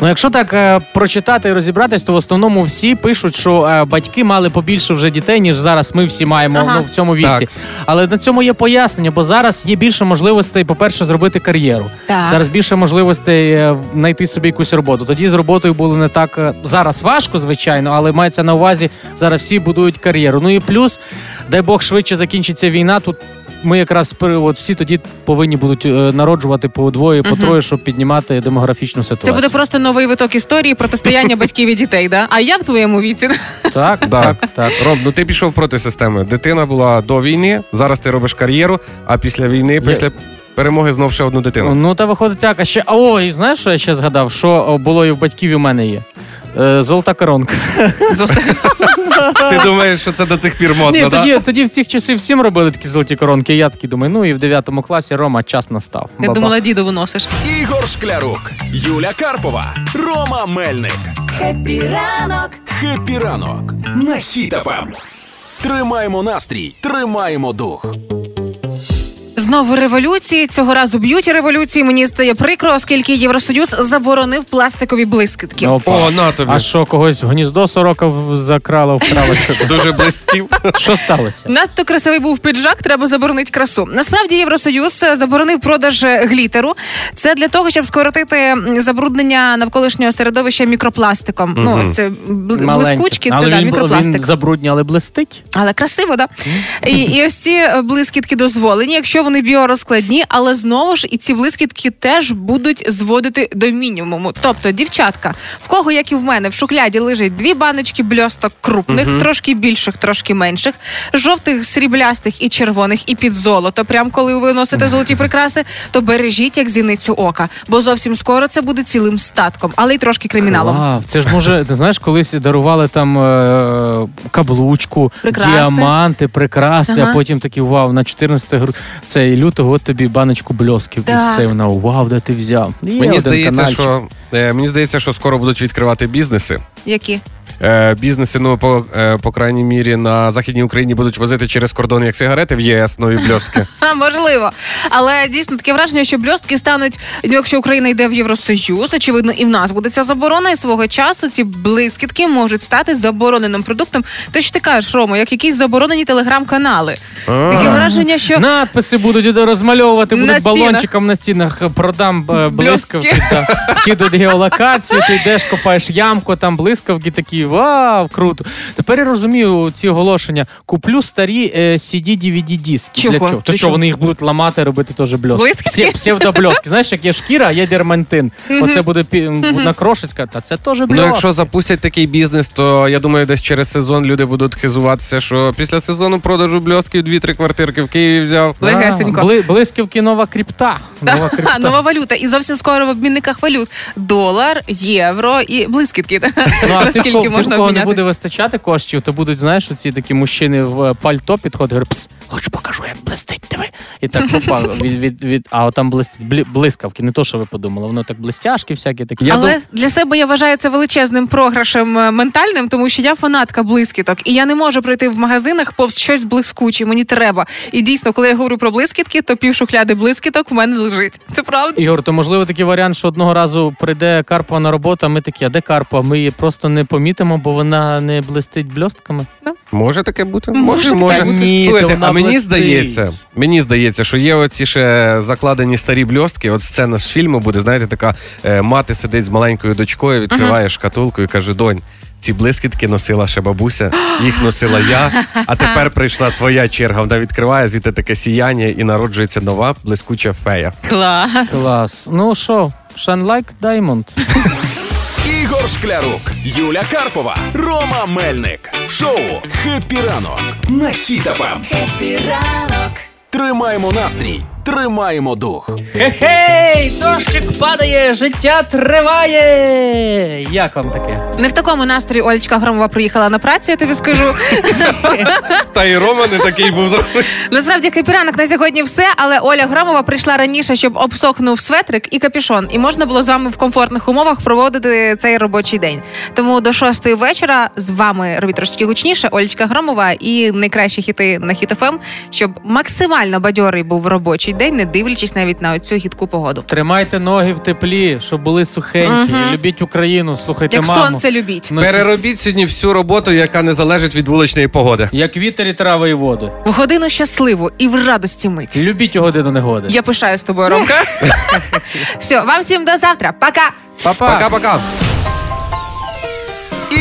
[SPEAKER 4] Ну, якщо так е, прочитати і розібратись, то в основному всі пишуть, що е, батьки мали побільше вже дітей, ніж зараз ми всі маємо
[SPEAKER 2] Ага.
[SPEAKER 4] ну, в цьому віці.
[SPEAKER 3] Так.
[SPEAKER 4] Але на цьому є пояснення, бо зараз є більше можливостей, по-перше, зробити кар'єру.
[SPEAKER 2] Так.
[SPEAKER 4] Зараз більше можливостей е, знайти собі якусь роботу. Тоді з роботою було не так е, зараз важко, звичайно, але мається на увазі, зараз всі будують кар'єру. Ну і плюс, дай Бог швидше закінчиться війна. Тут ми якраз от всі тоді повинні будуть е, народжувати по двоє, по троє, щоб піднімати демографічну
[SPEAKER 2] Це буде просто новий виток історії протистояння батьків і дітей, да? А я в твоєму віці.
[SPEAKER 4] так, так, так.
[SPEAKER 3] Ром, ну ти пішов проти системи. Дитина була до війни, зараз ти робиш кар'єру, а після війни, після перемоги знов ще одну дитину.
[SPEAKER 4] Ну та виходить так. А ще а, о, і знаєш, що я ще згадав? Що було і в батьків, і в мене є. Е, золота коронка.
[SPEAKER 3] Ти думаєш, що це до цих пір модно,
[SPEAKER 4] Ні,
[SPEAKER 3] да?
[SPEAKER 4] тоді, тоді в цих часів всім робили такі золоті коронки. Я такий думаю, ну і в 9 класі Рома час настав.
[SPEAKER 2] Я
[SPEAKER 4] Баба.
[SPEAKER 2] думала, діду виносиш.
[SPEAKER 1] Ігор Шклярук, Юля Карпова, Рома Мельник.
[SPEAKER 5] Хеппі ранок!
[SPEAKER 1] Хеппі ранок на Хіт-ФМ. Тримаємо настрій, тримаємо дух.
[SPEAKER 2] Знову революції. Цього разу beauty революції. Мені стає прикро, оскільки Євросоюз заборонив пластикові блискітки.
[SPEAKER 4] Опа.
[SPEAKER 3] О, на тобі.
[SPEAKER 4] А що, когось в гніздо сорока закрала, вкрала?
[SPEAKER 3] Дуже блистів.
[SPEAKER 4] Що сталося?
[SPEAKER 2] Надто красивий був піджак, треба заборонити красу. Насправді Євросоюз заборонив продаж глітеру. Це для того, щоб скоротити забруднення навколишнього середовища мікропластиком. Ну, ось це блискучки, це
[SPEAKER 4] Але
[SPEAKER 2] да,
[SPEAKER 4] він,
[SPEAKER 2] мікропластик.
[SPEAKER 4] він забруднює, але блистить.
[SPEAKER 2] Але красиво, да? І, і ось ці е, блискітки дозволені, якщо вони біорозкладні, але знову ж і ці блискітки теж будуть зводити до мінімуму. Тобто, дівчатка, в кого, як і в мене, в шухляді лежить дві баночки бльосток крупних, трошки більших, трошки менших, жовтих, сріблястих і червоних, і під золото. Прям коли ви носите золоті прикраси, то бережіть як зіницю ока, бо зовсім скоро це буде цілим статком, але й трошки криміналом.
[SPEAKER 4] Вау, це ж може, ти знаєш, колись дарували там е, каблучку,
[SPEAKER 2] Прикраси.
[SPEAKER 4] діаманти, прикраси,
[SPEAKER 2] Ага.
[SPEAKER 4] а потім такі вау, на 14 гру... цей лютого от тобі баночку бльосків. І все, вона вау, де ти взяв? Є
[SPEAKER 3] Мені
[SPEAKER 4] один
[SPEAKER 3] здається,
[SPEAKER 4] канальчик.
[SPEAKER 3] що е, мені здається, що скоро будуть відкривати бізнеси.
[SPEAKER 2] Які?
[SPEAKER 3] Е, бізнеси, ну по, е, по крайній мірі, на західній Україні будуть возити через кордон як сигарети в ЄС нові бльостки.
[SPEAKER 2] Можливо. Але дійсно таке враження, що бльостки стануть, ну, якщо Україна йде в Євросоюз, очевидно, і в нас буде ця заборона, і свого часу ці блискітки можуть стати забороненим продуктом. Те, що ти кажеш, Ромо, як якісь заборонені телеграм-канали. Таке враження, що
[SPEAKER 4] Надписи будуть розмальовувати, будуть балончиком на стінах. Продам е, блискавки. Та, скидують геолокацію, ти йдеш, копаєш ямку, там блискавки такі, вау, круто. Тепер я розумію ці оголошення. Куплю старі е, CD, DVD диски.
[SPEAKER 2] Чого?
[SPEAKER 4] Для чого? То
[SPEAKER 2] Ти
[SPEAKER 4] що вони їх будуть ламати, робити теж бльоски?
[SPEAKER 2] Блискавки?
[SPEAKER 4] Псе- Псевдобльоски. Знаєш, як є шкіра, а є дермантин. Оце буде пі- накрошечка, та це теж бльоски.
[SPEAKER 3] Ну, якщо запустять такий бізнес, то я думаю, десь через сезон люди будуть хизуватися, що після сезону продажу бльосків дві-три квартирки в Києві взяв.
[SPEAKER 4] А,
[SPEAKER 2] легесенько.
[SPEAKER 4] бли- блискавки нова крипта. Нова крипта.
[SPEAKER 2] нова валюта. І зовсім скоро в обмінниках валют долар, євро і блискітки.
[SPEAKER 4] Ну, а ти, в
[SPEAKER 2] можна
[SPEAKER 4] кого не буде вистачати коштів, то будуть, знаєш, оці такі мужчини в е, пальто підходять, говорять, пс, хоч покажу, як блистить диви. І так попав від, від, від, а от там блистить блі- блискавки, не то, що ви подумали, воно так блистяшки всякі такі.
[SPEAKER 3] Я
[SPEAKER 2] Але
[SPEAKER 3] дум-
[SPEAKER 2] для себе я вважаю це величезним програшем е, ментальним, тому що я фанатка блискіток, і я не можу пройти в магазинах повз щось блискуче. Мені треба. І дійсно, коли я говорю про блискітки, то пів шухляди блискіток в мене лежить. Це правда.
[SPEAKER 4] Ігор, то можливо такий варіант, що одного разу прийде Карпова на роботу, а ми такі, а де Карпова? Ми її просто не помітимо, бо вона не блистить бльостками.
[SPEAKER 3] Може таке бути?
[SPEAKER 2] Може
[SPEAKER 3] Може,
[SPEAKER 2] таке
[SPEAKER 3] може.
[SPEAKER 2] бути.
[SPEAKER 4] Ні,
[SPEAKER 3] Слухайте, а мені
[SPEAKER 4] блистить.
[SPEAKER 3] здається, мені здається, що є оці ще закладені старі бльостки. От сцена з фільму буде, знаєте, така е, мати сидить з маленькою дочкою, відкриває шкатулку і каже: Донь. Ці блискітки носила ще бабуся, їх носила я. А тепер прийшла твоя черга. Вона відкриває звідти таке сіяння і народжується нова блискуча фея.
[SPEAKER 2] Клас.
[SPEAKER 4] Клас. Ну що, Shine Like Diamond.
[SPEAKER 1] Ігор Шклярук, Юля Карпова, Рома Мельник. В шоу «Хеппі ранок» на Хіт-ФМ.
[SPEAKER 5] Хеппі ранок!
[SPEAKER 1] Тримаємо настрій, тримаємо дух.
[SPEAKER 4] Хе-хей! Дощик падає, життя триває. Як вам таке?
[SPEAKER 2] Не в такому настрої Олечка Громова приїхала на працю, я тобі скажу.
[SPEAKER 3] Та і Рома не такий був зроблений.
[SPEAKER 2] Насправді «Хеппі ранок» на сьогодні все, але Оля Громова прийшла раніше, щоб обсохнув светрик і капюшон, і можна було з вами в комфортних умовах проводити цей робочий день. Тому до шостої вечора з вами робіть трошки гучніше. Олечка Громова і найкращі хіти на Хіт ФМ, щоб максимально бадьорий був робочий робочий день, не дивлячись навіть на цю гидку погоду.
[SPEAKER 4] Тримайте ноги в теплі, щоб були сухенькі.
[SPEAKER 2] Мгм.
[SPEAKER 4] Любіть Україну, слухайте
[SPEAKER 2] Як
[SPEAKER 4] маму.
[SPEAKER 2] сонце любіть.
[SPEAKER 4] Ну,
[SPEAKER 3] Переробіть сьогодні всю роботу, яка не залежить від вуличної погоди.
[SPEAKER 4] Як вітер і трава і воду.
[SPEAKER 2] В годину щасливу і в радості мить.
[SPEAKER 4] Любіть у годину негоди.
[SPEAKER 2] Я пишаю з тобою, Ромка. Все, вам всім до завтра. Пока!
[SPEAKER 4] Па-па.
[SPEAKER 3] Пока-пока.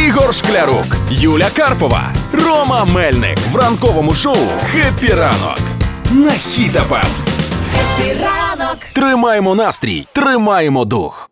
[SPEAKER 1] Ігор Шклярук, Юля Карпова, Рома Мельник в ранковому шоу «Хеппі ранок» на Хіт-ФМ.
[SPEAKER 5] Ранок.
[SPEAKER 1] Тримаємо настрій, тримаємо дух.